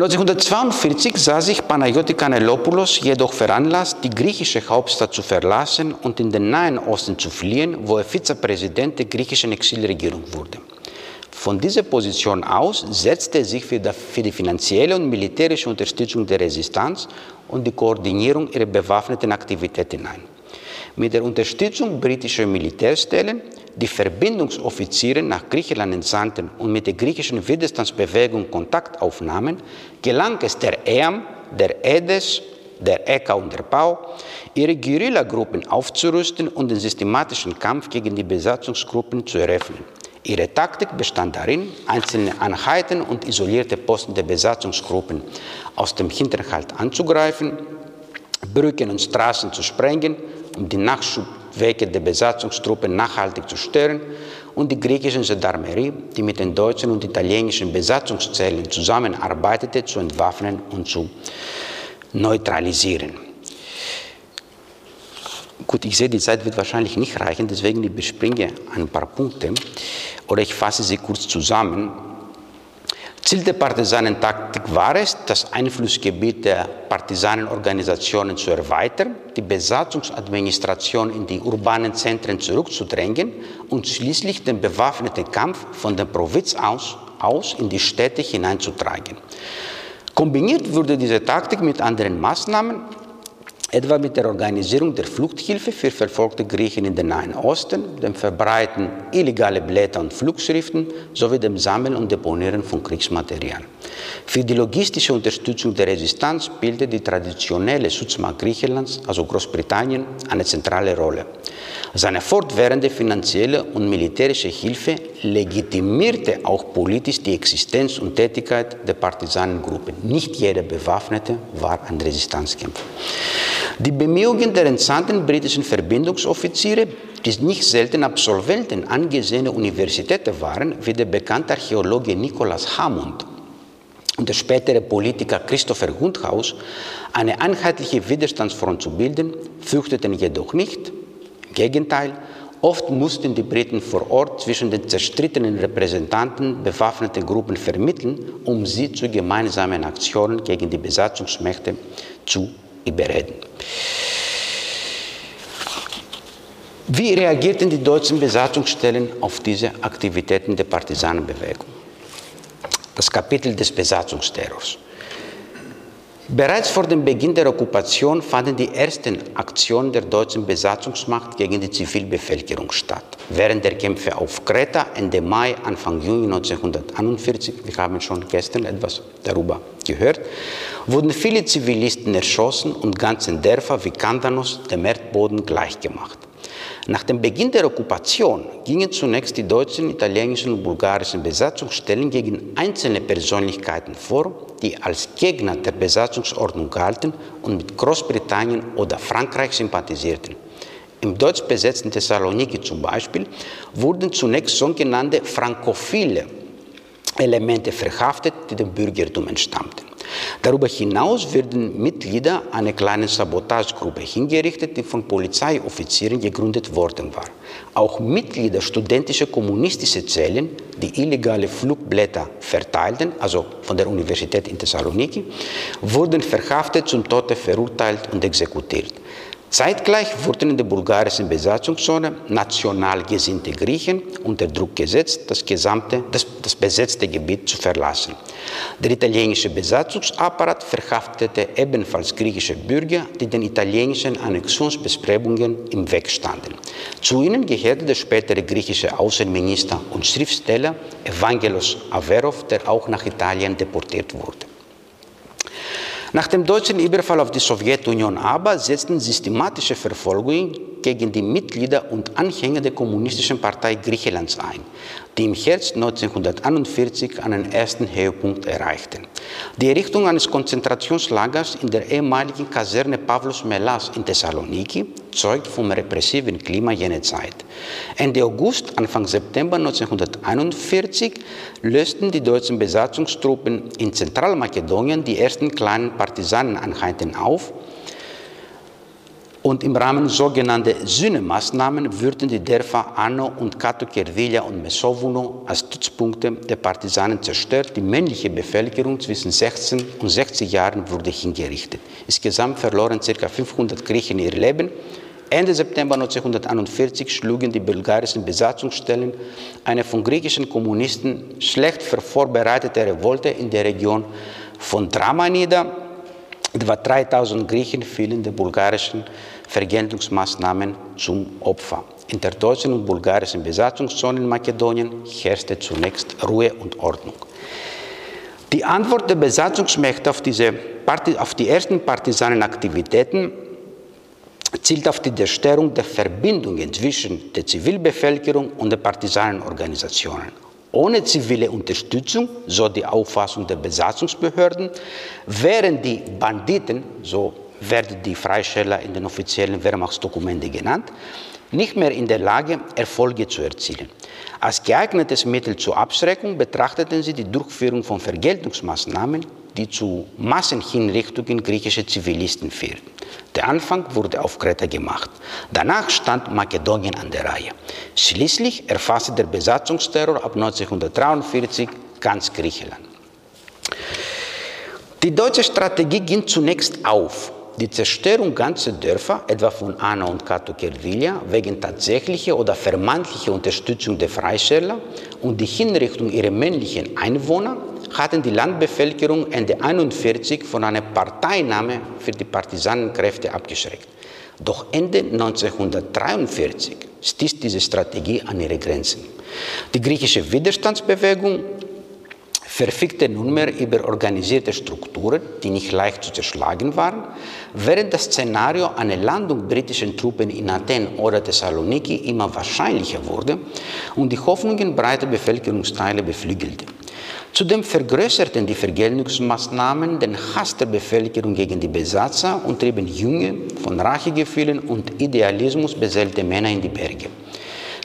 1942 sah sich Panagiotis Kanelopoulos jedoch veranlasst, die griechische Hauptstadt zu verlassen und in den Nahen Osten zu fliehen, wo er Vizepräsident der griechischen Exilregierung wurde. Von dieser Position aus setzte er sich für die finanzielle und militärische Unterstützung der Resistenz und die Koordinierung ihrer bewaffneten Aktivitäten ein. Mit der Unterstützung britischer Militärstellen, die Verbindungsoffiziere nach Griechenland entsandten und mit der griechischen Widerstandsbewegung Kontakt aufnahmen, gelang es der EAM, der EDES, der EKA und der PAU, ihre Guerillagruppen aufzurüsten und den systematischen Kampf gegen die Besatzungsgruppen zu eröffnen. Ihre Taktik bestand darin, einzelne Einheiten und isolierte Posten der Besatzungsgruppen aus dem Hinterhalt anzugreifen, Brücken und Straßen zu sprengen, um die Nachschubwege der Besatzungstruppen nachhaltig zu stören und die griechische Gendarmerie, die mit den deutschen und italienischen Besatzungszellen zusammenarbeitete, zu entwaffnen und zu neutralisieren. Gut, ich sehe, die Zeit wird wahrscheinlich nicht reichen, deswegen überspringe ein paar Punkte oder ich fasse sie kurz zusammen. Ziel der Partisanentaktik war es, das Einflussgebiet der Partisanenorganisationen zu erweitern, die Besatzungsadministration in die urbanen Zentren zurückzudrängen und schließlich den bewaffneten Kampf von der Provinz aus, aus in die Städte hineinzutragen. Kombiniert wurde diese Taktik mit anderen Maßnahmen, etwa mit der Organisierung der Fluchthilfe für verfolgte Griechen in den Nahen Osten, dem Verbreiten illegaler Blätter und Flugschriften sowie dem Sammeln und Deponieren von Kriegsmaterial. Für die logistische Unterstützung der Resistenz spielte die traditionelle Schutzmacht Griechenlands, also Großbritannien, eine zentrale Rolle. Seine fortwährende finanzielle und militärische Hilfe legitimierte auch politisch die Existenz und Tätigkeit der Partisanengruppen. Nicht jeder Bewaffnete war ein Resistenzkämpfer. Die Bemühungen der entsandten britischen Verbindungsoffiziere, die nicht selten Absolventen angesehener Universitäten waren, wie der bekannte Archäologe Nikolaus Hammond und der spätere Politiker Christopher Hundhaus, eine einheitliche Widerstandsfront zu bilden, fürchteten jedoch nicht. Im Gegenteil, oft mussten die Briten vor Ort zwischen den zerstrittenen Repräsentanten bewaffneter Gruppen vermitteln, um sie zu gemeinsamen Aktionen gegen die Besatzungsmächte zu überreden. Wie reagierten die deutschen Besatzungsstellen auf diese Aktivitäten der Partisanenbewegung? Das Kapitel des Besatzungsterrors. Bereits vor dem Beginn der Okkupation fanden die ersten Aktionen der deutschen Besatzungsmacht gegen die Zivilbevölkerung statt. Während der Kämpfe auf Kreta Ende Mai, Anfang Juni 1941, wir haben schon gestern etwas darüber gehört, wurden viele Zivilisten erschossen und ganze Dörfer wie Kandanos dem Erdboden gleichgemacht. Nach dem Beginn der Okkupation gingen zunächst die deutschen, italienischen und bulgarischen Besatzungsstellen gegen einzelne Persönlichkeiten vor, die als Gegner der Besatzungsordnung galten und mit Großbritannien oder Frankreich sympathisierten. Im deutsch besetzten Thessaloniki zum Beispiel wurden zunächst sogenannte frankophile Elemente verhaftet, die dem Bürgertum entstammten. Darüber hinaus werden Mitglieder einer kleinen Sabotagegruppe hingerichtet, die von Polizeioffizieren gegründet worden war. Auch Mitglieder studentischer kommunistischer Zellen, die illegale Flugblätter verteilten, also von der Universität in Thessaloniki, wurden verhaftet, zum Tode verurteilt und exekutiert. Zeitgleich wurden in der bulgarischen Besatzungszone national gesinnte Griechen unter Druck gesetzt, das, gesamte, das, das besetzte Gebiet zu verlassen. Der italienische Besatzungsapparat verhaftete ebenfalls griechische Bürger, die den italienischen Annexionsbestrebungen im Weg standen. Zu ihnen gehörte der spätere griechische Außenminister und Schriftsteller Evangelos Averov, der auch nach Italien deportiert wurde. Nach dem deutschen Überfall auf die Sowjetunion aber setzten systematische Verfolgungen gegen die Mitglieder und Anhänger der Kommunistischen Partei Griechenlands ein, die im Herbst 1941 einen ersten Höhepunkt erreichten. Die Errichtung eines Konzentrationslagers in der ehemaligen Kaserne Pavlos Melas in Thessaloniki zeugt vom repressiven Klima jener Zeit. Ende August, Anfang September 1941 lösten die deutschen Besatzungstruppen in Zentralmakedonien die ersten kleinen Partisaneneinheiten auf, und im Rahmen sogenannter Sühnemaßnahmen würden die Dörfer Anno und Kato Kervilla und Mesovuno als Stützpunkte der Partisanen zerstört. Die männliche Bevölkerung zwischen 16 und 60 Jahren wurde hingerichtet. Insgesamt verloren ca. 500 Griechen ihr Leben. Ende September 1941 schlugen die bulgarischen Besatzungsstellen eine von griechischen Kommunisten schlecht vorbereitete Revolte in der Region von Drama nieder Etwa 3000 Griechen fielen den bulgarischen Vergeltungsmaßnahmen zum Opfer. In der deutschen und bulgarischen Besatzungszone in Makedonien herrschte zunächst Ruhe und Ordnung. Die Antwort der Besatzungsmächte auf, diese auf die ersten Partisanenaktivitäten zielt auf die Zerstörung der Verbindungen zwischen der Zivilbevölkerung und den Partisanenorganisationen. Ohne zivile Unterstützung, so die Auffassung der Besatzungsbehörden, wären die Banditen, so werden die Freisteller in den offiziellen Wehrmachtsdokumenten genannt, nicht mehr in der Lage, Erfolge zu erzielen. Als geeignetes Mittel zur Abschreckung betrachteten sie die Durchführung von Vergeltungsmaßnahmen, die zu Massenhinrichtungen griechischer Zivilisten führten. Der Anfang wurde auf Kreta gemacht. Danach stand Makedonien an der Reihe. Schließlich erfasste der Besatzungsterror ab 1943 ganz Griechenland. Die deutsche Strategie ging zunächst auf. Die Zerstörung ganzer Dörfer, etwa von Anna und Kato Kervilia, wegen tatsächlicher oder vermeintlicher Unterstützung der Freisteller und die Hinrichtung ihrer männlichen Einwohner hatten die Landbevölkerung Ende 1941 von einer Parteinahme für die Partisanenkräfte abgeschreckt. Doch Ende 1943 stieß diese Strategie an ihre Grenzen. Die griechische Widerstandsbewegung verfügte nunmehr über organisierte Strukturen, die nicht leicht zu zerschlagen waren, während das Szenario einer Landung britischer Truppen in Athen oder Thessaloniki immer wahrscheinlicher wurde und die Hoffnungen breiter Bevölkerungsteile beflügelte. Zudem vergrößerten die Vergeltungsmaßnahmen den Hass der Bevölkerung gegen die Besatzer und trieben junge, von Rachegefühlen und Idealismus beseelte Männer in die Berge.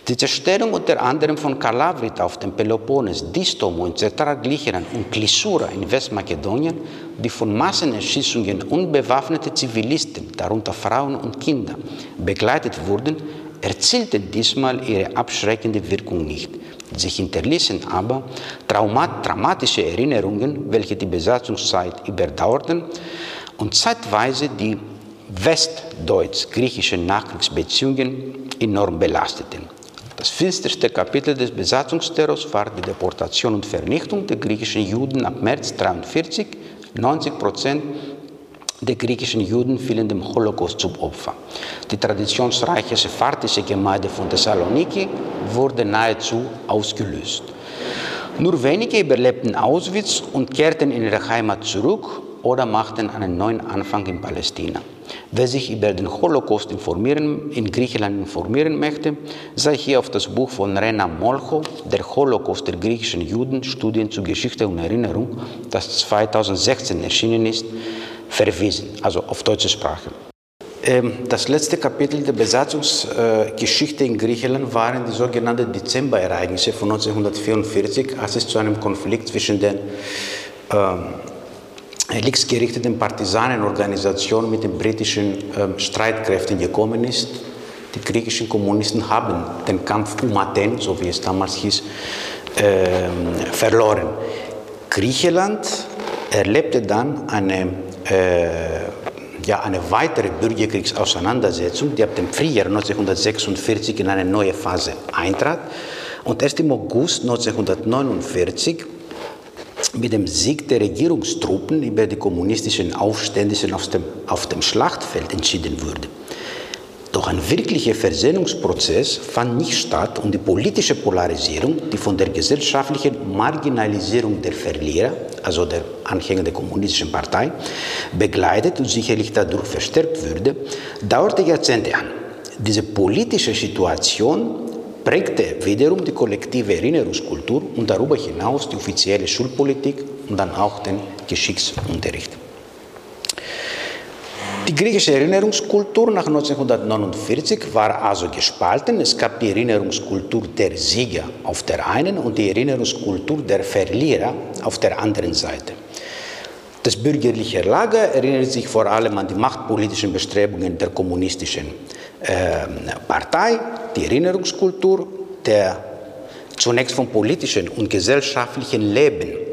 Die Zerstörung unter anderem von Kalavrit auf dem Peloponnes, Distomo in Zentralgriechenland und Klissura in Westmakedonien, die von Massenerschießungen unbewaffnete Zivilisten, darunter Frauen und Kinder, begleitet wurden, erzielten diesmal ihre abschreckende Wirkung nicht. Sie hinterließen aber traumatische Erinnerungen, welche die Besatzungszeit überdauerten und zeitweise die westdeutsch-griechischen Nachkriegsbeziehungen enorm belasteten. Das finsterste Kapitel des Besatzungsterrors war die Deportation und Vernichtung der griechischen Juden ab März 1943. 90 Prozent der griechischen Juden fielen dem Holocaust zum Opfer. Die traditionsreiche sephardische Gemeinde von Thessaloniki wurde nahezu ausgelöst. Nur wenige überlebten Auschwitz und kehrten in ihre Heimat zurück oder machten einen neuen Anfang in Palästina. Wer sich über den Holocaust informieren, in Griechenland informieren möchte, sei hier auf das Buch von Rena Molcho, Der Holocaust der griechischen Juden, Studien zur Geschichte und Erinnerung, das 2016 erschienen ist, verwiesen, also auf deutsche Sprache. Ähm, das letzte Kapitel der Besatzungsgeschichte in Griechenland waren die sogenannten Dezemberereignisse von 1944, als es zu einem Konflikt zwischen den ähm, linksgerichteten Partisanenorganisationen mit den britischen ähm, Streitkräften gekommen ist. Die griechischen Kommunisten haben den Kampf um Athen, so wie es damals hieß, verloren. Griechenland erlebte dann eine äh, ja, eine weitere Bürgerkriegsauseinandersetzung, die ab dem Frühjahr 1946 in eine neue Phase eintrat und erst im August 1949 mit dem Sieg der Regierungstruppen über die kommunistischen Aufständischen auf dem, auf dem Schlachtfeld entschieden wurde. Doch ein wirklicher Versöhnungsprozess fand nicht statt und die politische Polarisierung, die von der gesellschaftlichen Marginalisierung der Verlierer, also der Anhänger der kommunistischen Partei, begleitet und sicherlich dadurch verstärkt würde, dauerte Jahrzehnte an. Diese politische Situation prägte wiederum die kollektive Erinnerungskultur und darüber hinaus die offizielle Schulpolitik und dann auch den Geschichtsunterricht. Die griechische Erinnerungskultur nach 1949 war also gespalten. Es gab die Erinnerungskultur der Sieger auf der einen und die Erinnerungskultur der Verlierer auf der anderen Seite. Das bürgerliche Lager erinnert sich vor allem an die machtpolitischen Bestrebungen der kommunistischen äh, Partei, die Erinnerungskultur der zunächst vom politischen und gesellschaftlichen Leben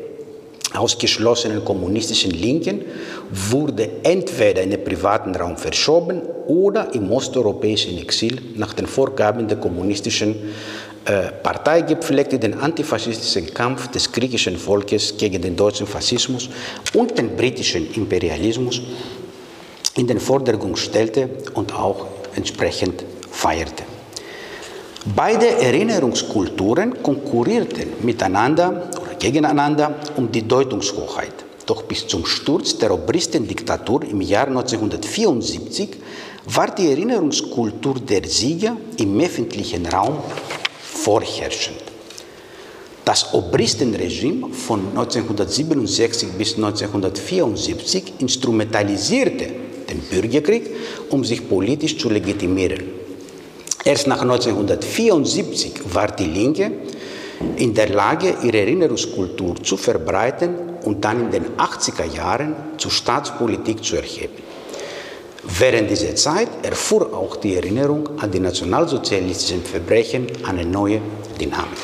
ausgeschlossenen kommunistischen Linken wurde entweder in den privaten Raum verschoben oder im osteuropäischen Exil nach den Vorgaben der kommunistischen äh, Partei gepflegte den antifaschistischen Kampf des griechischen Volkes gegen den deutschen Faschismus und den britischen Imperialismus in den Vordergrund stellte und auch entsprechend feierte. Beide Erinnerungskulturen konkurrierten miteinander gegeneinander um die Deutungshoheit. Doch bis zum Sturz der Obristendiktatur im Jahr 1974 war die Erinnerungskultur der Sieger im öffentlichen Raum vorherrschend. Das Obristenregime von 1967 bis 1974 instrumentalisierte den Bürgerkrieg, um sich politisch zu legitimieren. Erst nach 1974 war die Linke in der Lage, ihre Erinnerungskultur zu verbreiten und dann in den 80er Jahren zur Staatspolitik zu erheben. Während dieser Zeit erfuhr auch die Erinnerung an die nationalsozialistischen Verbrechen eine neue Dynamik.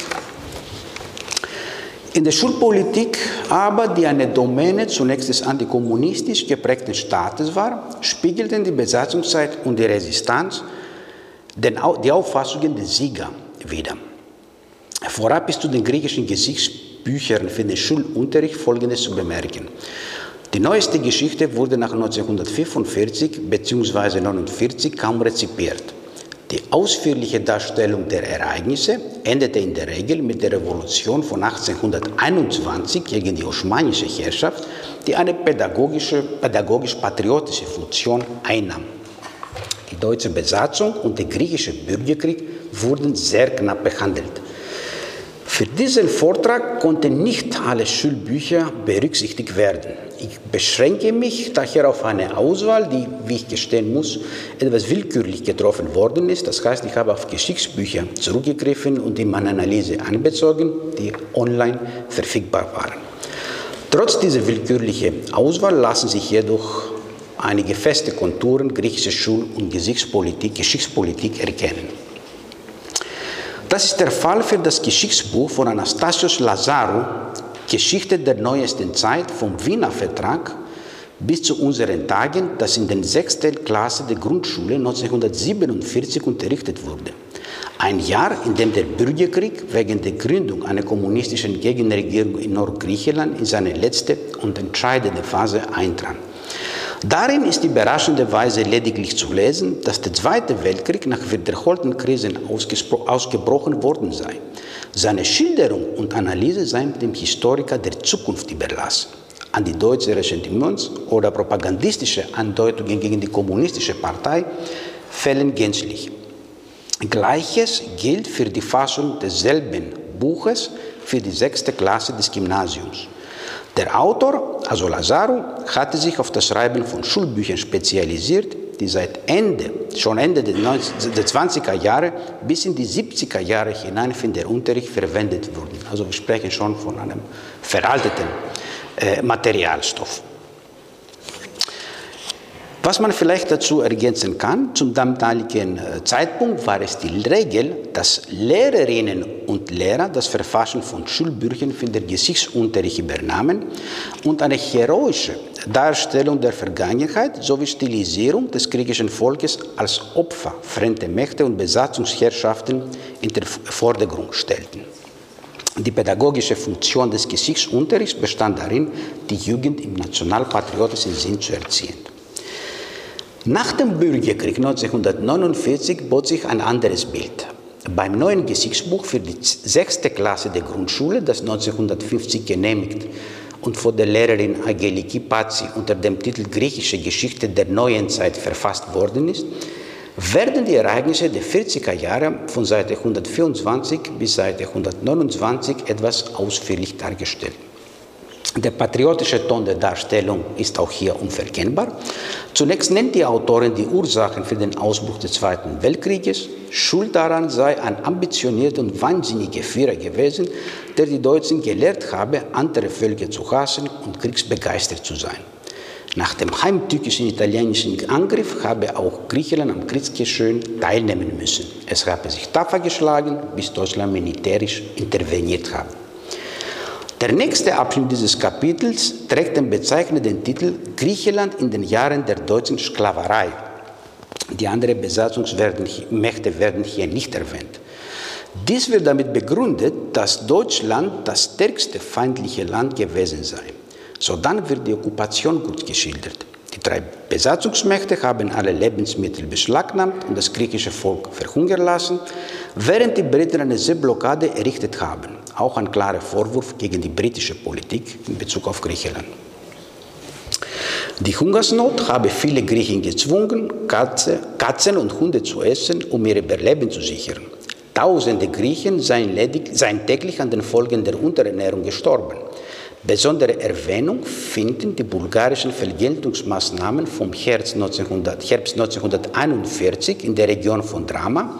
In der Schulpolitik aber, die eine Domäne zunächst des antikommunistisch geprägten Staates war, spiegelten die Besatzungszeit und die Resistenz die Auffassungen der Sieger wider. Vorab ist zu den griechischen Gesichtsbüchern für den Schulunterricht Folgendes zu bemerken. Die neueste Geschichte wurde nach 1945 bzw. 1949 kaum rezipiert. Die ausführliche Darstellung der Ereignisse endete in der Regel mit der Revolution von 1821 gegen die osmanische Herrschaft, die eine pädagogisch-patriotische Funktion einnahm. Die deutsche Besatzung und der griechische Bürgerkrieg wurden sehr knapp behandelt. Für diesen Vortrag konnten nicht alle Schulbücher berücksichtigt werden. Ich beschränke mich daher auf eine Auswahl, die, wie ich gestehen muss, etwas willkürlich getroffen worden ist. Das heißt, ich habe auf Geschichtsbücher zurückgegriffen und in meine Analyse anbezogen, die online verfügbar waren. Trotz dieser willkürlichen Auswahl lassen sich jedoch einige feste Konturen griechischer Schul- und Geschichtspolitik, Geschichtspolitik erkennen. Das ist der Fall für das Geschichtsbuch von Anastasios Lazarou, Geschichte der neuesten Zeit vom Wiener Vertrag bis zu unseren Tagen, das in der sechsten Klasse der Grundschule 1947 unterrichtet wurde. Ein Jahr, in dem der Bürgerkrieg wegen der Gründung einer kommunistischen Gegenregierung in Nordgriechenland in seine letzte und entscheidende Phase eintrat. Darin ist überraschenderweise lediglich zu lesen, dass der Zweite Weltkrieg nach wiederholten Krisen ausgebrochen worden sei. Seine Schilderung und Analyse seien dem Historiker der Zukunft überlassen. An die deutsche Ressentiments oder propagandistische Andeutungen gegen die kommunistische Partei fällen gänzlich. Gleiches gilt für die Fassung desselben Buches für die sechste Klasse des Gymnasiums. Der Autor, also Lazaro, hatte sich auf das Schreiben von Schulbüchern spezialisiert, die seit Ende, schon Ende der, 19, der 20er Jahre bis in die 70er Jahre hinein für den Unterricht verwendet wurden. Also wir sprechen schon von einem veralteten äh, Materialstoff. Was man vielleicht dazu ergänzen kann, zum damaligen äh, Zeitpunkt war es die Regel, dass Lehrerinnen und Lehrer das Verfassen von Schulbüchern für den Geschichtsunterricht übernahmen und eine heroische Darstellung der Vergangenheit sowie Stilisierung des griechischen Volkes als Opfer fremder Mächte und Besatzungsherrschaften in den Vordergrund stellten. Die pädagogische Funktion des Geschichtsunterrichts bestand darin, die Jugend im nationalpatriotischen Sinn zu erziehen. Nach dem Bürgerkrieg 1949 bot sich ein anderes Bild. Beim neuen Geschichtsbuch für die sechste Klasse der Grundschule, das 1950 genehmigt und von der Lehrerin Angeliki Pazzi unter dem Titel Griechische Geschichte der neuen Zeit verfasst worden ist, werden die Ereignisse der 40er Jahre von Seite 124 bis Seite 129 etwas ausführlich dargestellt. Der patriotische Ton der Darstellung ist auch hier unverkennbar. Zunächst nennt die Autorin die Ursachen für den Ausbruch des Zweiten Weltkrieges. Schuld daran sei ein ambitionierter und wahnsinniger Führer gewesen, der die Deutschen gelehrt habe, andere Völker zu hassen und kriegsbegeistert zu sein. Nach dem heimtückischen italienischen Angriff habe auch Griechenland am Kriegsgeschehen teilnehmen müssen. Es habe sich tapfer geschlagen, bis Deutschland militärisch interveniert habe. Der nächste Abschnitt dieses Kapitels trägt den bezeichnenden Titel Griechenland in den Jahren der deutschen Sklaverei. Die anderen Besatzungsmächte werden hier nicht erwähnt. Dies wird damit begründet, dass Deutschland das stärkste feindliche Land gewesen sei. So dann wird die Okkupation gut geschildert. Die drei Besatzungsmächte haben alle Lebensmittel beschlagnahmt und das griechische Volk verhungern lassen, während die Briten eine Seeblockade errichtet haben. Auch ein klarer Vorwurf gegen die britische Politik in Bezug auf Griechenland. Die Hungersnot habe viele Griechen gezwungen, Katze, Katzen und Hunde zu essen, um ihr Überleben zu sichern. Tausende Griechen seien, ledig, seien täglich an den Folgen der Unterernährung gestorben. Besondere Erwähnung finden die bulgarischen Vergeltungsmaßnahmen vom Herbst, 1900, Herbst 1941 in der Region von Drama,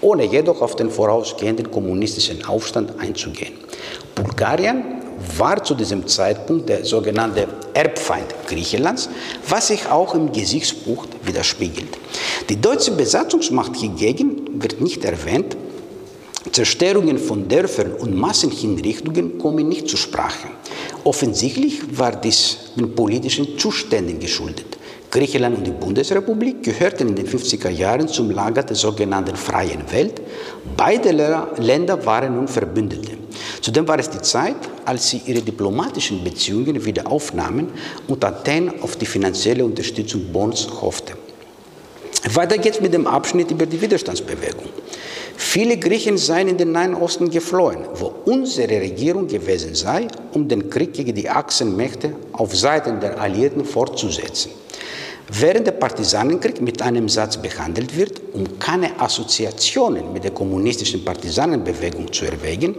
ohne jedoch auf den vorausgehenden kommunistischen Aufstand einzugehen. Bulgarien war zu diesem Zeitpunkt der sogenannte Erbfeind Griechenlands, was sich auch im Gesichtsbuch widerspiegelt. Die deutsche Besatzungsmacht hingegen wird nicht erwähnt. Zerstörungen von Dörfern und Massenhinrichtungen kommen nicht zur Sprache. Offensichtlich war dies den politischen Zuständen geschuldet. Griechenland und die Bundesrepublik gehörten in den 50er Jahren zum Lager der sogenannten Freien Welt. Beide Länder waren nun Verbündete. Zudem war es die Zeit, als sie ihre diplomatischen Beziehungen wieder aufnahmen und Athen auf die finanzielle Unterstützung Bonds hoffte. Weiter geht es mit dem Abschnitt über die Widerstandsbewegung. Viele Griechen seien in den Nahen Osten geflohen, wo unsere Regierung gewesen sei, um den Krieg gegen die Achsenmächte auf Seiten der Alliierten fortzusetzen. Während der Partisanenkrieg mit einem Satz behandelt wird, um keine Assoziationen mit der kommunistischen Partisanenbewegung zu erwägen,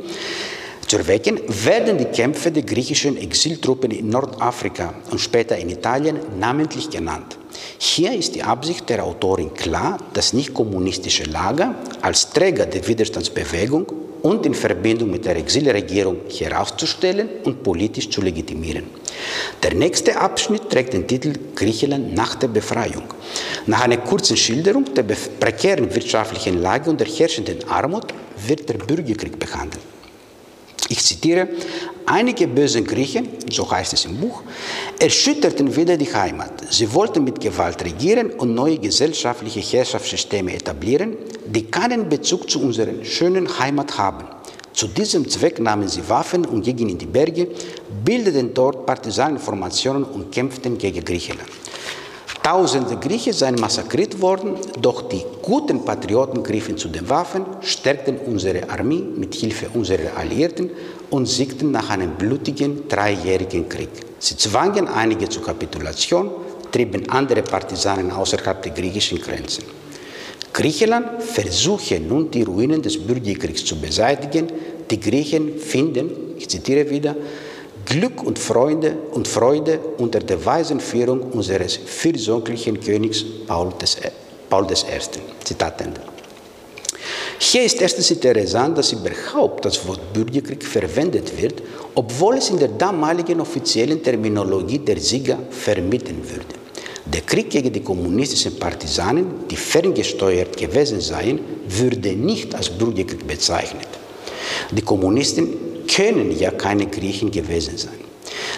zu erwecken, werden die Kämpfe der griechischen Exiltruppen in Nordafrika und später in Italien namentlich genannt. Hier ist die Absicht der Autorin klar, das nicht kommunistische Lager als Träger der Widerstandsbewegung und in Verbindung mit der Exilregierung herauszustellen und politisch zu legitimieren. Der nächste Abschnitt trägt den Titel Griechenland nach der Befreiung. Nach einer kurzen Schilderung der prekären wirtschaftlichen Lage und der herrschenden Armut wird der Bürgerkrieg behandelt. Ich zitiere, einige böse Griechen, so heißt es im Buch, erschütterten wieder die Heimat. Sie wollten mit Gewalt regieren und neue gesellschaftliche Herrschaftssysteme etablieren, die keinen Bezug zu unserer schönen Heimat haben. Zu diesem Zweck nahmen sie Waffen und gingen in die Berge, bildeten dort Partisanenformationen und kämpften gegen Griechenland. Tausende Griechen seien massakriert worden, doch die guten Patrioten griffen zu den Waffen, stärkten unsere Armee mit Hilfe unserer Alliierten und siegten nach einem blutigen dreijährigen Krieg. Sie zwangen einige zur Kapitulation, trieben andere Partisanen außerhalb der griechischen Grenzen. Griechenland versuche nun die Ruinen des Bürgerkriegs zu beseitigen. Die Griechen finden, ich zitiere wieder, Glück und Freude und Freude unter der weisen Führung unseres fürsorglichen Königs Paul, des, Paul I. Zitat Ende. Hier ist erstens interessant, dass überhaupt das Wort Bürgerkrieg verwendet wird, obwohl es in der damaligen offiziellen Terminologie der Sieger vermieden würde. Der Krieg gegen die kommunistischen Partisanen, die ferngesteuert gewesen seien, würde nicht als Bürgerkrieg bezeichnet. Die Kommunisten können ja keine Griechen gewesen sein.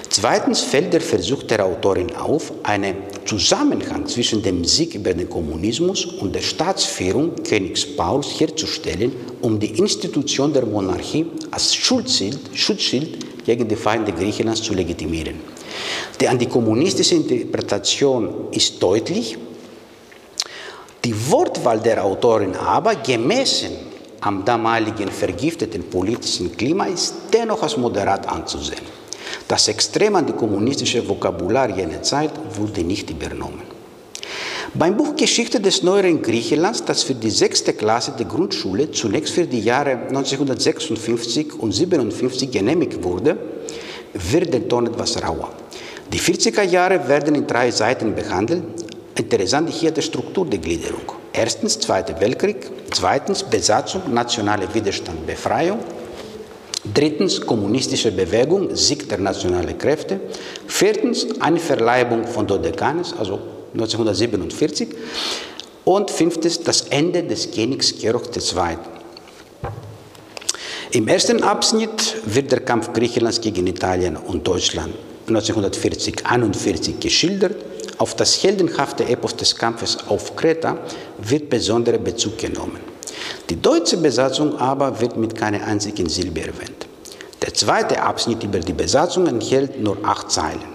Zweitens fällt der Versuch der Autorin auf, einen Zusammenhang zwischen dem Sieg über den Kommunismus und der Staatsführung Königs Pauls herzustellen, um die Institution der Monarchie als Schutzschild, Schutzschild gegen die Feinde Griechenlands zu legitimieren. Die antikommunistische Interpretation ist deutlich, die Wortwahl der Autorin aber gemessen am damaligen vergifteten politischen Klima ist dennoch als moderat anzusehen. Das extrem antikommunistische Vokabular jener Zeit wurde nicht übernommen. Beim Buch Geschichte des neueren Griechenlands, das für die sechste Klasse der Grundschule zunächst für die Jahre 1956 und 1957 genehmigt wurde, wird der Ton etwas rauer. Die 40er Jahre werden in drei Seiten behandelt. Interessant hier die Struktur der Gliederung. Erstens Zweiter Weltkrieg, zweitens Besatzung, nationale Widerstand, Befreiung, drittens kommunistische Bewegung, Sieg der nationalen Kräfte, viertens Einverleibung von Dodekanes, also 1947 und fünftens das Ende des Königs Georg II. Im ersten Abschnitt wird der Kampf Griechenlands gegen Italien und Deutschland 1940-41 geschildert auf das heldenhafte Epos des Kampfes auf Kreta wird besonderer Bezug genommen. Die deutsche Besatzung aber wird mit keiner einzigen Silbe erwähnt. Der zweite Abschnitt über die Besatzung enthält nur acht Zeilen.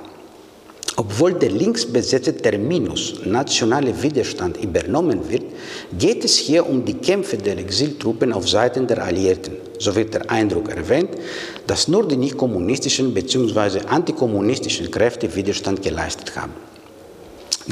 Obwohl der links besetzte Terminus nationale Widerstand übernommen wird, geht es hier um die Kämpfe der Exiltruppen auf Seiten der Alliierten. So wird der Eindruck erwähnt, dass nur die nicht kommunistischen bzw. antikommunistischen Kräfte Widerstand geleistet haben.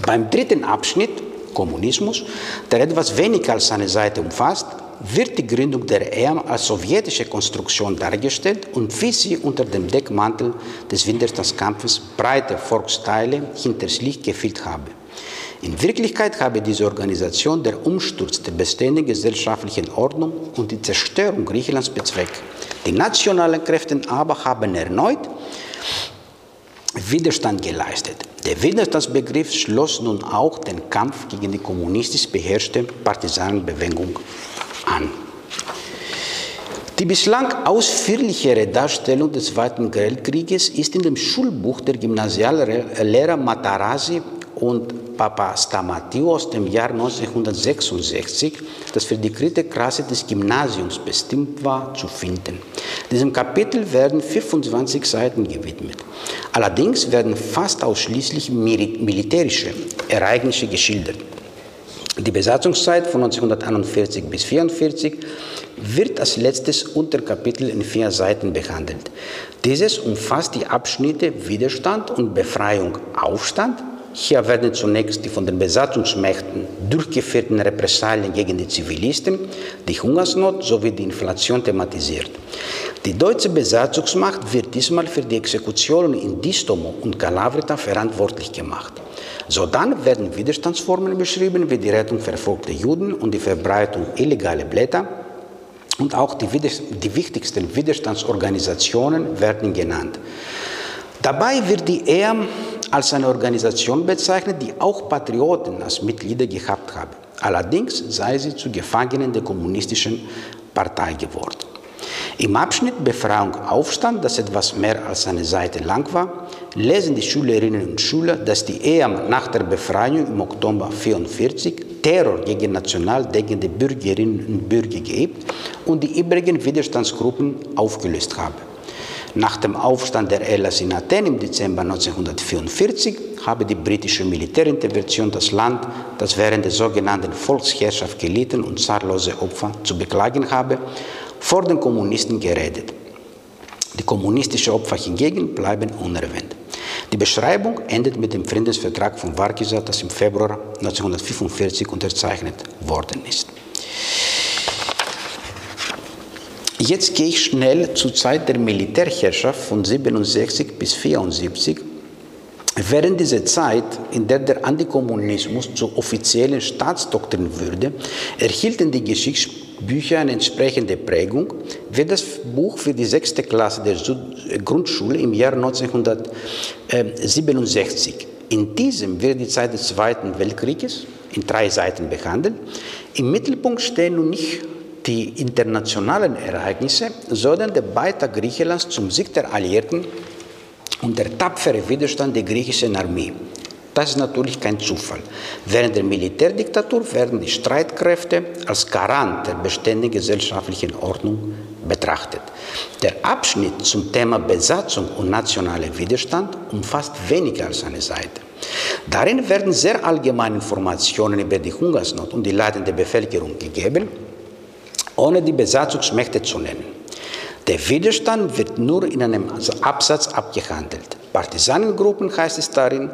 Beim dritten Abschnitt, Kommunismus, der etwas weniger als seine Seite umfasst, wird die Gründung der EAM als sowjetische Konstruktion dargestellt und wie sie unter dem Deckmantel des Widerstandskampfes breite Volksteile hinters Licht geführt habe. In Wirklichkeit habe diese Organisation der Umsturz der bestehenden gesellschaftlichen Ordnung und die Zerstörung Griechenlands bezweckt. Die nationalen Kräfte aber haben erneut Widerstand geleistet. Der Widerstandsbegriff schloss nun auch den Kampf gegen die kommunistisch beherrschte Partisanenbewegung an. Die bislang ausführlichere Darstellung des Zweiten Weltkrieges ist in dem Schulbuch der Gymnasiallehrer Matarazzi und Papa aus dem Jahr 1966, das für die dritte Klasse des Gymnasiums bestimmt war, zu finden. Diesem Kapitel werden 25 Seiten gewidmet. Allerdings werden fast ausschließlich militärische Ereignisse geschildert. Die Besatzungszeit von 1941 bis 1944 wird als letztes Unterkapitel in vier Seiten behandelt. Dieses umfasst die Abschnitte Widerstand und Befreiung Aufstand. Hier werden zunächst die von den Besatzungsmächten durchgeführten Repressalien gegen die Zivilisten, die Hungersnot sowie die Inflation thematisiert. Die deutsche Besatzungsmacht wird diesmal für die Exekutionen in Distomo und Kalavrita verantwortlich gemacht. So dann werden Widerstandsformen beschrieben, wie die Rettung verfolgter Juden und die Verbreitung illegaler Blätter. Und auch die, die wichtigsten Widerstandsorganisationen werden genannt. Dabei wird die EAM als eine Organisation bezeichnet, die auch Patrioten als Mitglieder gehabt habe. Allerdings sei sie zu Gefangenen der kommunistischen Partei geworden. Im Abschnitt Befreiung Aufstand, das etwas mehr als eine Seite lang war, lesen die Schülerinnen und Schüler, dass die EAM nach der Befreiung im Oktober 1944 Terror gegen national denkende Bürgerinnen und Bürger geübt und die übrigen Widerstandsgruppen aufgelöst habe. Nach dem Aufstand der Elas in Athen im Dezember 1944 habe die britische Militärintervention das Land, das während der sogenannten Volksherrschaft gelitten und zahllose Opfer zu beklagen habe, vor den Kommunisten geredet. Die kommunistischen Opfer hingegen bleiben unerwähnt. Die Beschreibung endet mit dem Friedensvertrag von Varkisa, das im Februar 1945 unterzeichnet worden ist. Jetzt gehe ich schnell zur Zeit der Militärherrschaft von 67 bis 74. Während dieser Zeit, in der der Antikommunismus zur offiziellen Staatsdoktrin wurde, erhielten die Geschichtsbücher Bücher eine entsprechende Prägung, wird das Buch für die sechste Klasse der Grundschule im Jahr 1967. In diesem wird die Zeit des Zweiten Weltkrieges in drei Seiten behandelt. Im Mittelpunkt stehen nun nicht die internationalen Ereignisse, sondern der Beitrag Griechenlands zum Sieg der Alliierten und der tapfere Widerstand der griechischen Armee. Das ist natürlich kein Zufall. Während der Militärdiktatur werden die Streitkräfte als Garant der beständigen gesellschaftlichen Ordnung betrachtet. Der Abschnitt zum Thema Besatzung und nationaler Widerstand umfasst weniger als eine Seite. Darin werden sehr allgemeine Informationen über die Hungersnot und die leidende Bevölkerung gegeben, ohne die Besatzungsmächte zu nennen. Der Widerstand wird nur in einem Absatz abgehandelt. Partisanengruppen heißt es darin,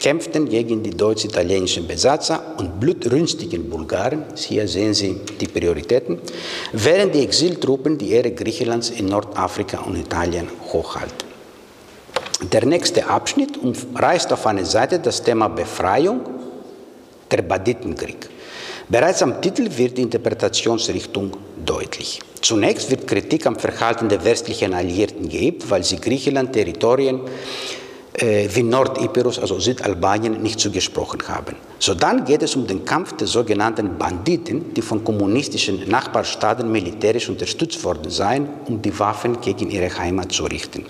kämpften gegen die deutsch-italienischen Besatzer und blutrünstigen Bulgaren, hier sehen Sie die Prioritäten, während die Exiltruppen die Ehre Griechenlands in Nordafrika und Italien hochhalten. Der nächste Abschnitt umreißt auf einer Seite das Thema Befreiung, der Banditenkrieg. Bereits am Titel wird die Interpretationsrichtung deutlich. Zunächst wird Kritik am Verhalten der westlichen Alliierten geübt, weil sie Griechenland Territorien äh, wie Nordiperus, also Südalbanien, nicht zugesprochen haben. So dann geht es um den Kampf der sogenannten Banditen, die von kommunistischen Nachbarstaaten militärisch unterstützt worden seien, um die Waffen gegen ihre Heimat zu richten.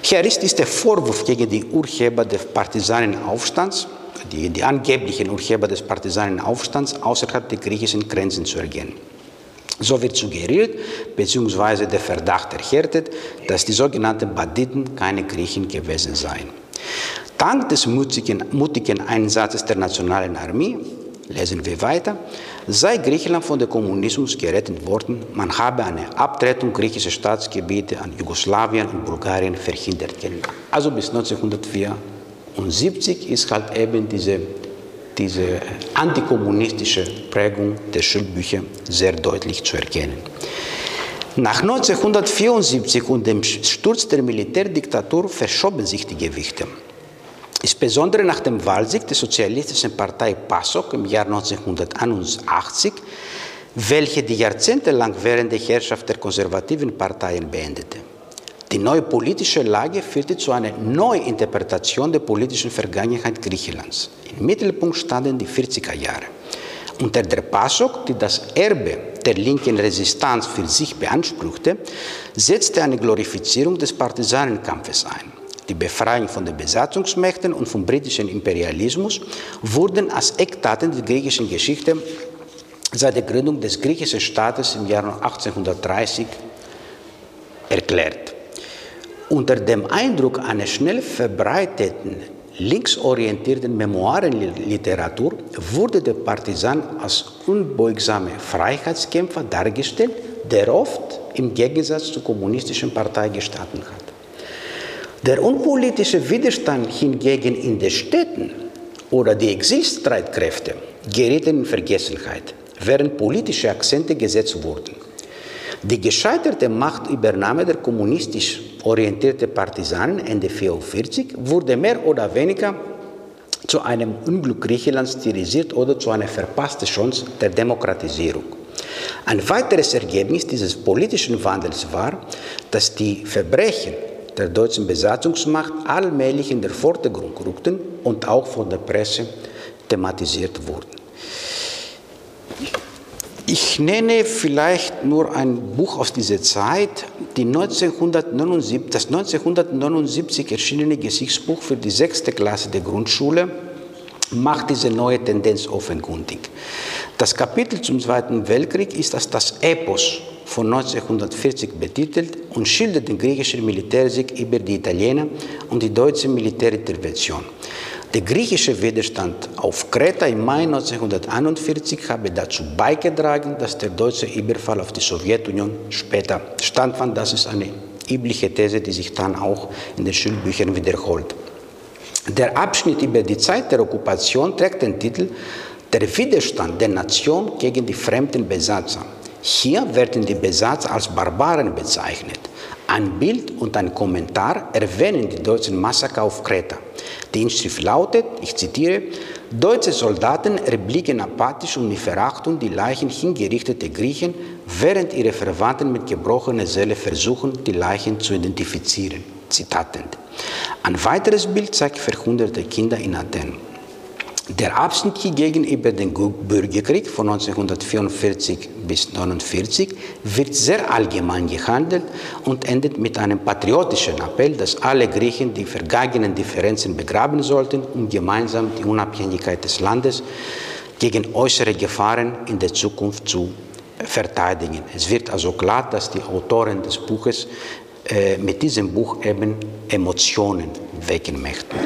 Hier ist, ist der Vorwurf gegen die Urheber des Partisanenaufstands, die, die angeblichen Urheber des Partisanenaufstands außerhalb der griechischen Grenzen zu erkennen. So wird suggeriert, beziehungsweise der Verdacht erhärtet, dass die sogenannten Banditen keine Griechen gewesen seien. Dank des mutigen, mutigen Einsatzes der nationalen Armee, lesen wir weiter, sei Griechenland von dem Kommunismus gerettet worden. Man habe eine Abtretung griechischer Staatsgebiete an Jugoslawien und Bulgarien verhindert. Also bis 1974 ist halt eben diese diese antikommunistische Prägung der Schulbücher sehr deutlich zu erkennen. Nach 1974 und dem Sturz der Militärdiktatur verschoben sich die Gewichte. Insbesondere nach dem Wahlsieg der Sozialistischen Partei PASOK im Jahr 1981, welche die jahrzehntelang währende Herrschaft der konservativen Parteien beendete. Die neue politische Lage führte zu einer Neuinterpretation der politischen Vergangenheit Griechenlands. Im Mittelpunkt standen die 40er Jahre. Unter der PASOK, die das Erbe der linken Resistanz für sich beanspruchte, setzte eine Glorifizierung des Partisanenkampfes ein. Die Befreiung von den Besatzungsmächten und vom britischen Imperialismus wurden als Eckdaten der griechischen Geschichte seit der Gründung des griechischen Staates im Jahr 1830 erklärt. Unter dem Eindruck einer schnell verbreiteten linksorientierten Memoirenliteratur wurde der Partisan als unbeugsamer Freiheitskämpfer dargestellt, der oft im Gegensatz zur kommunistischen Partei gestanden hat. Der unpolitische Widerstand hingegen in den Städten oder die Exilstreitkräfte gerieten in Vergessenheit, während politische Akzente gesetzt wurden. Die gescheiterte Machtübernahme der kommunistisch orientierten Partisanen Ende 1944 wurde mehr oder weniger zu einem Unglück Griechenlands stilisiert oder zu einer verpassten Chance der Demokratisierung. Ein weiteres Ergebnis dieses politischen Wandels war, dass die Verbrechen der deutschen Besatzungsmacht allmählich in den Vordergrund rückten und auch von der Presse thematisiert wurden. Ich nenne vielleicht nur ein Buch aus dieser Zeit, die 1979, das 1979 erschienene Geschichtsbuch für die sechste Klasse der Grundschule macht diese neue Tendenz offenkundig. Das Kapitel zum Zweiten Weltkrieg ist als das Epos von 1940 betitelt und schildert den griechischen Militärsieg über die Italiener und die deutsche Militärintervention. Der griechische Widerstand auf Kreta im Mai 1941 habe dazu beigetragen, dass der deutsche Überfall auf die Sowjetunion später standfand. Das ist eine übliche These, die sich dann auch in den Schulbüchern wiederholt. Der Abschnitt über die Zeit der Okkupation trägt den Titel Der Widerstand der Nation gegen die fremden Besatzer. Hier werden die Besatzer als Barbaren bezeichnet. Ein Bild und ein Kommentar erwähnen die deutschen Massaker auf Kreta. Die Inschrift lautet, ich zitiere, Deutsche Soldaten erblicken apathisch und mit Verachtung die Leichen hingerichteter Griechen, während ihre Verwandten mit gebrochener Seele versuchen, die Leichen zu identifizieren. Zitat Ein weiteres Bild zeigt verhunderte Kinder in Athen. Der Abschnitt hingegen über den Bürgerkrieg von 1944 bis 1949 wird sehr allgemein gehandelt und endet mit einem patriotischen Appell, dass alle Griechen die vergangenen Differenzen begraben sollten, um gemeinsam die Unabhängigkeit des Landes gegen äußere Gefahren in der Zukunft zu verteidigen. Es wird also klar, dass die Autoren des Buches äh, mit diesem Buch eben Emotionen wecken möchten.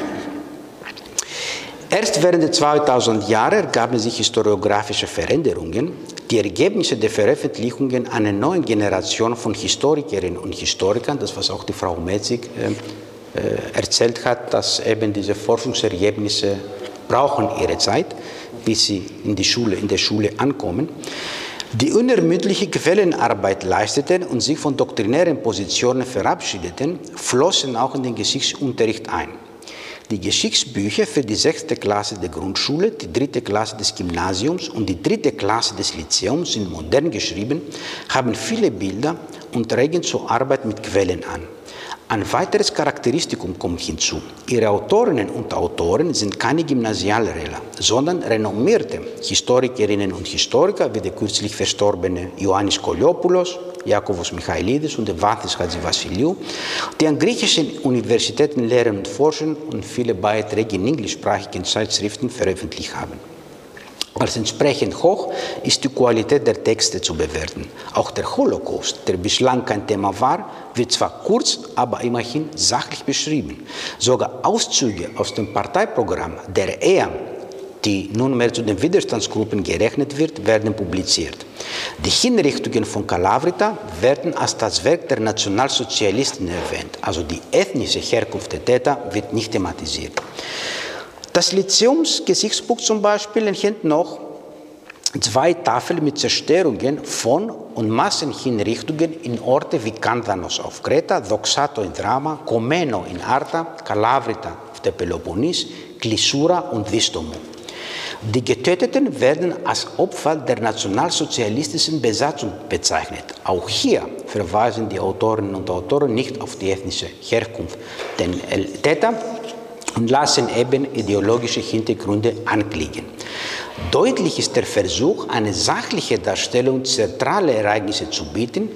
Erst während der 2000 Jahre ergaben sich historiografische Veränderungen, die Ergebnisse der Veröffentlichungen einer neuen Generation von Historikerinnen und Historikern, das was auch die Frau Metzig äh, äh, erzählt hat, dass eben diese Forschungsergebnisse brauchen ihre Zeit, bis sie in, die Schule, in der Schule ankommen, die unermüdliche Quellenarbeit leisteten und sich von doktrinären Positionen verabschiedeten, flossen auch in den Geschichtsunterricht ein. Die Geschichtsbücher für die sechste Klasse der Grundschule, die dritte Klasse des Gymnasiums und die dritte Klasse des Lyzeums sind modern geschrieben, haben viele Bilder und regen zur Arbeit mit Quellen an. Ein weiteres Charakteristikum kommt hinzu. Ihre Autorinnen und Autoren sind keine Gymnasiallehrer, sondern renommierte Historikerinnen und Historiker wie der kürzlich verstorbene Ioannis Koliopoulos, Jakobos Michailidis und Vathis Vassiliou, die an griechischen Universitäten lehren und forschen und viele Beiträge in englischsprachigen Zeitschriften veröffentlicht haben. Als entsprechend hoch ist die Qualität der Texte zu bewerten. Auch der Holocaust, der bislang kein Thema war, wird zwar kurz, aber immerhin sachlich beschrieben. Sogar Auszüge aus dem Parteiprogramm der EA, die nunmehr zu den Widerstandsgruppen gerechnet wird, werden publiziert. Die Hinrichtungen von Kalavrita werden als das Werk der Nationalsozialisten erwähnt, also die ethnische Herkunft der Täter wird nicht thematisiert. Das Lyzeumsgesichtsbuch zum Beispiel enthält noch zwei Tafeln mit Zerstörungen von und Massenhinrichtungen in Orte wie Kandanos auf Kreta, Doxato in Drama, Komeno in Arta, Kalavrita auf der Peloponnes, Klissura und Vistomo. Die Getöteten werden als Opfer der nationalsozialistischen Besatzung bezeichnet. Auch hier verweisen die Autorinnen und Autoren nicht auf die ethnische Herkunft. Denn Täter und lassen eben ideologische Hintergründe anklingen. Deutlich ist der Versuch, eine sachliche Darstellung zentraler Ereignisse zu bieten,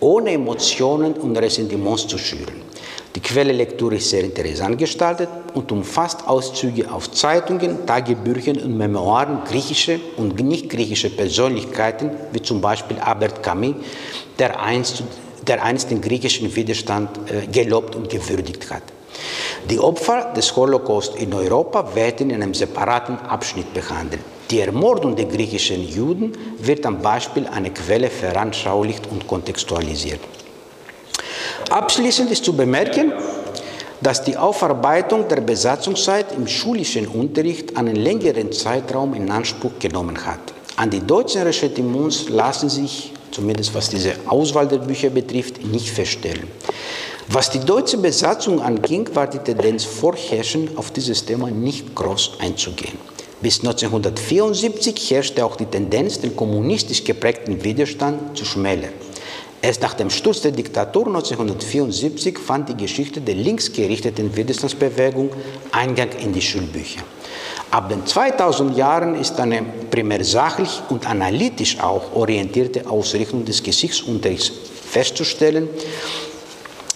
ohne Emotionen und Ressentiments zu schüren. Die Quellelektüre ist sehr interessant gestaltet und umfasst Auszüge aus Zeitungen, Tagebüchern und Memoiren griechischer und nicht griechischer Persönlichkeiten, wie zum Beispiel Albert Camus, der einst, der einst den griechischen Widerstand äh, gelobt und gewürdigt hat. Die Opfer des Holocaust in Europa werden in einem separaten Abschnitt behandelt. Die Ermordung der griechischen Juden wird am Beispiel einer Quelle veranschaulicht und kontextualisiert. Abschließend ist zu bemerken, dass die Aufarbeitung der Besatzungszeit im schulischen Unterricht einen längeren Zeitraum in Anspruch genommen hat. An die deutschen Ressentiments lassen sich, zumindest was diese Auswahl der Bücher betrifft, nicht feststellen. Was die deutsche Besatzung anging, war die Tendenz vorherrschend, auf dieses Thema nicht groß einzugehen. Bis 1974 herrschte auch die Tendenz, den kommunistisch geprägten Widerstand zu schmälern. Erst nach dem Sturz der Diktatur 1974 fand die Geschichte der linksgerichteten Widerstandsbewegung Eingang in die Schulbücher. Ab den 2000 Jahren ist eine primär sachlich und analytisch auch orientierte Ausrichtung des Geschichtsunterrichts festzustellen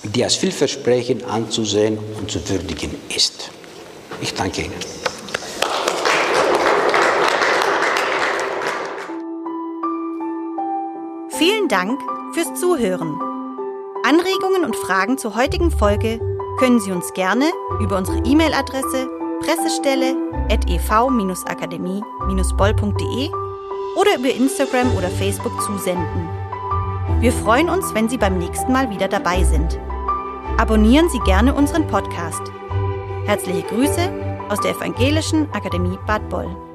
die als vielversprechend anzusehen und zu würdigen ist. Ich danke Ihnen. Vielen Dank fürs Zuhören. Anregungen und Fragen zur heutigen Folge können Sie uns gerne über unsere E-Mail-Adresse pressestelle.ev-akademie-boll.de oder über Instagram oder Facebook zusenden. Wir freuen uns, wenn Sie beim nächsten Mal wieder dabei sind. Abonnieren Sie gerne unseren Podcast. Herzliche Grüße aus der Evangelischen Akademie Bad Boll.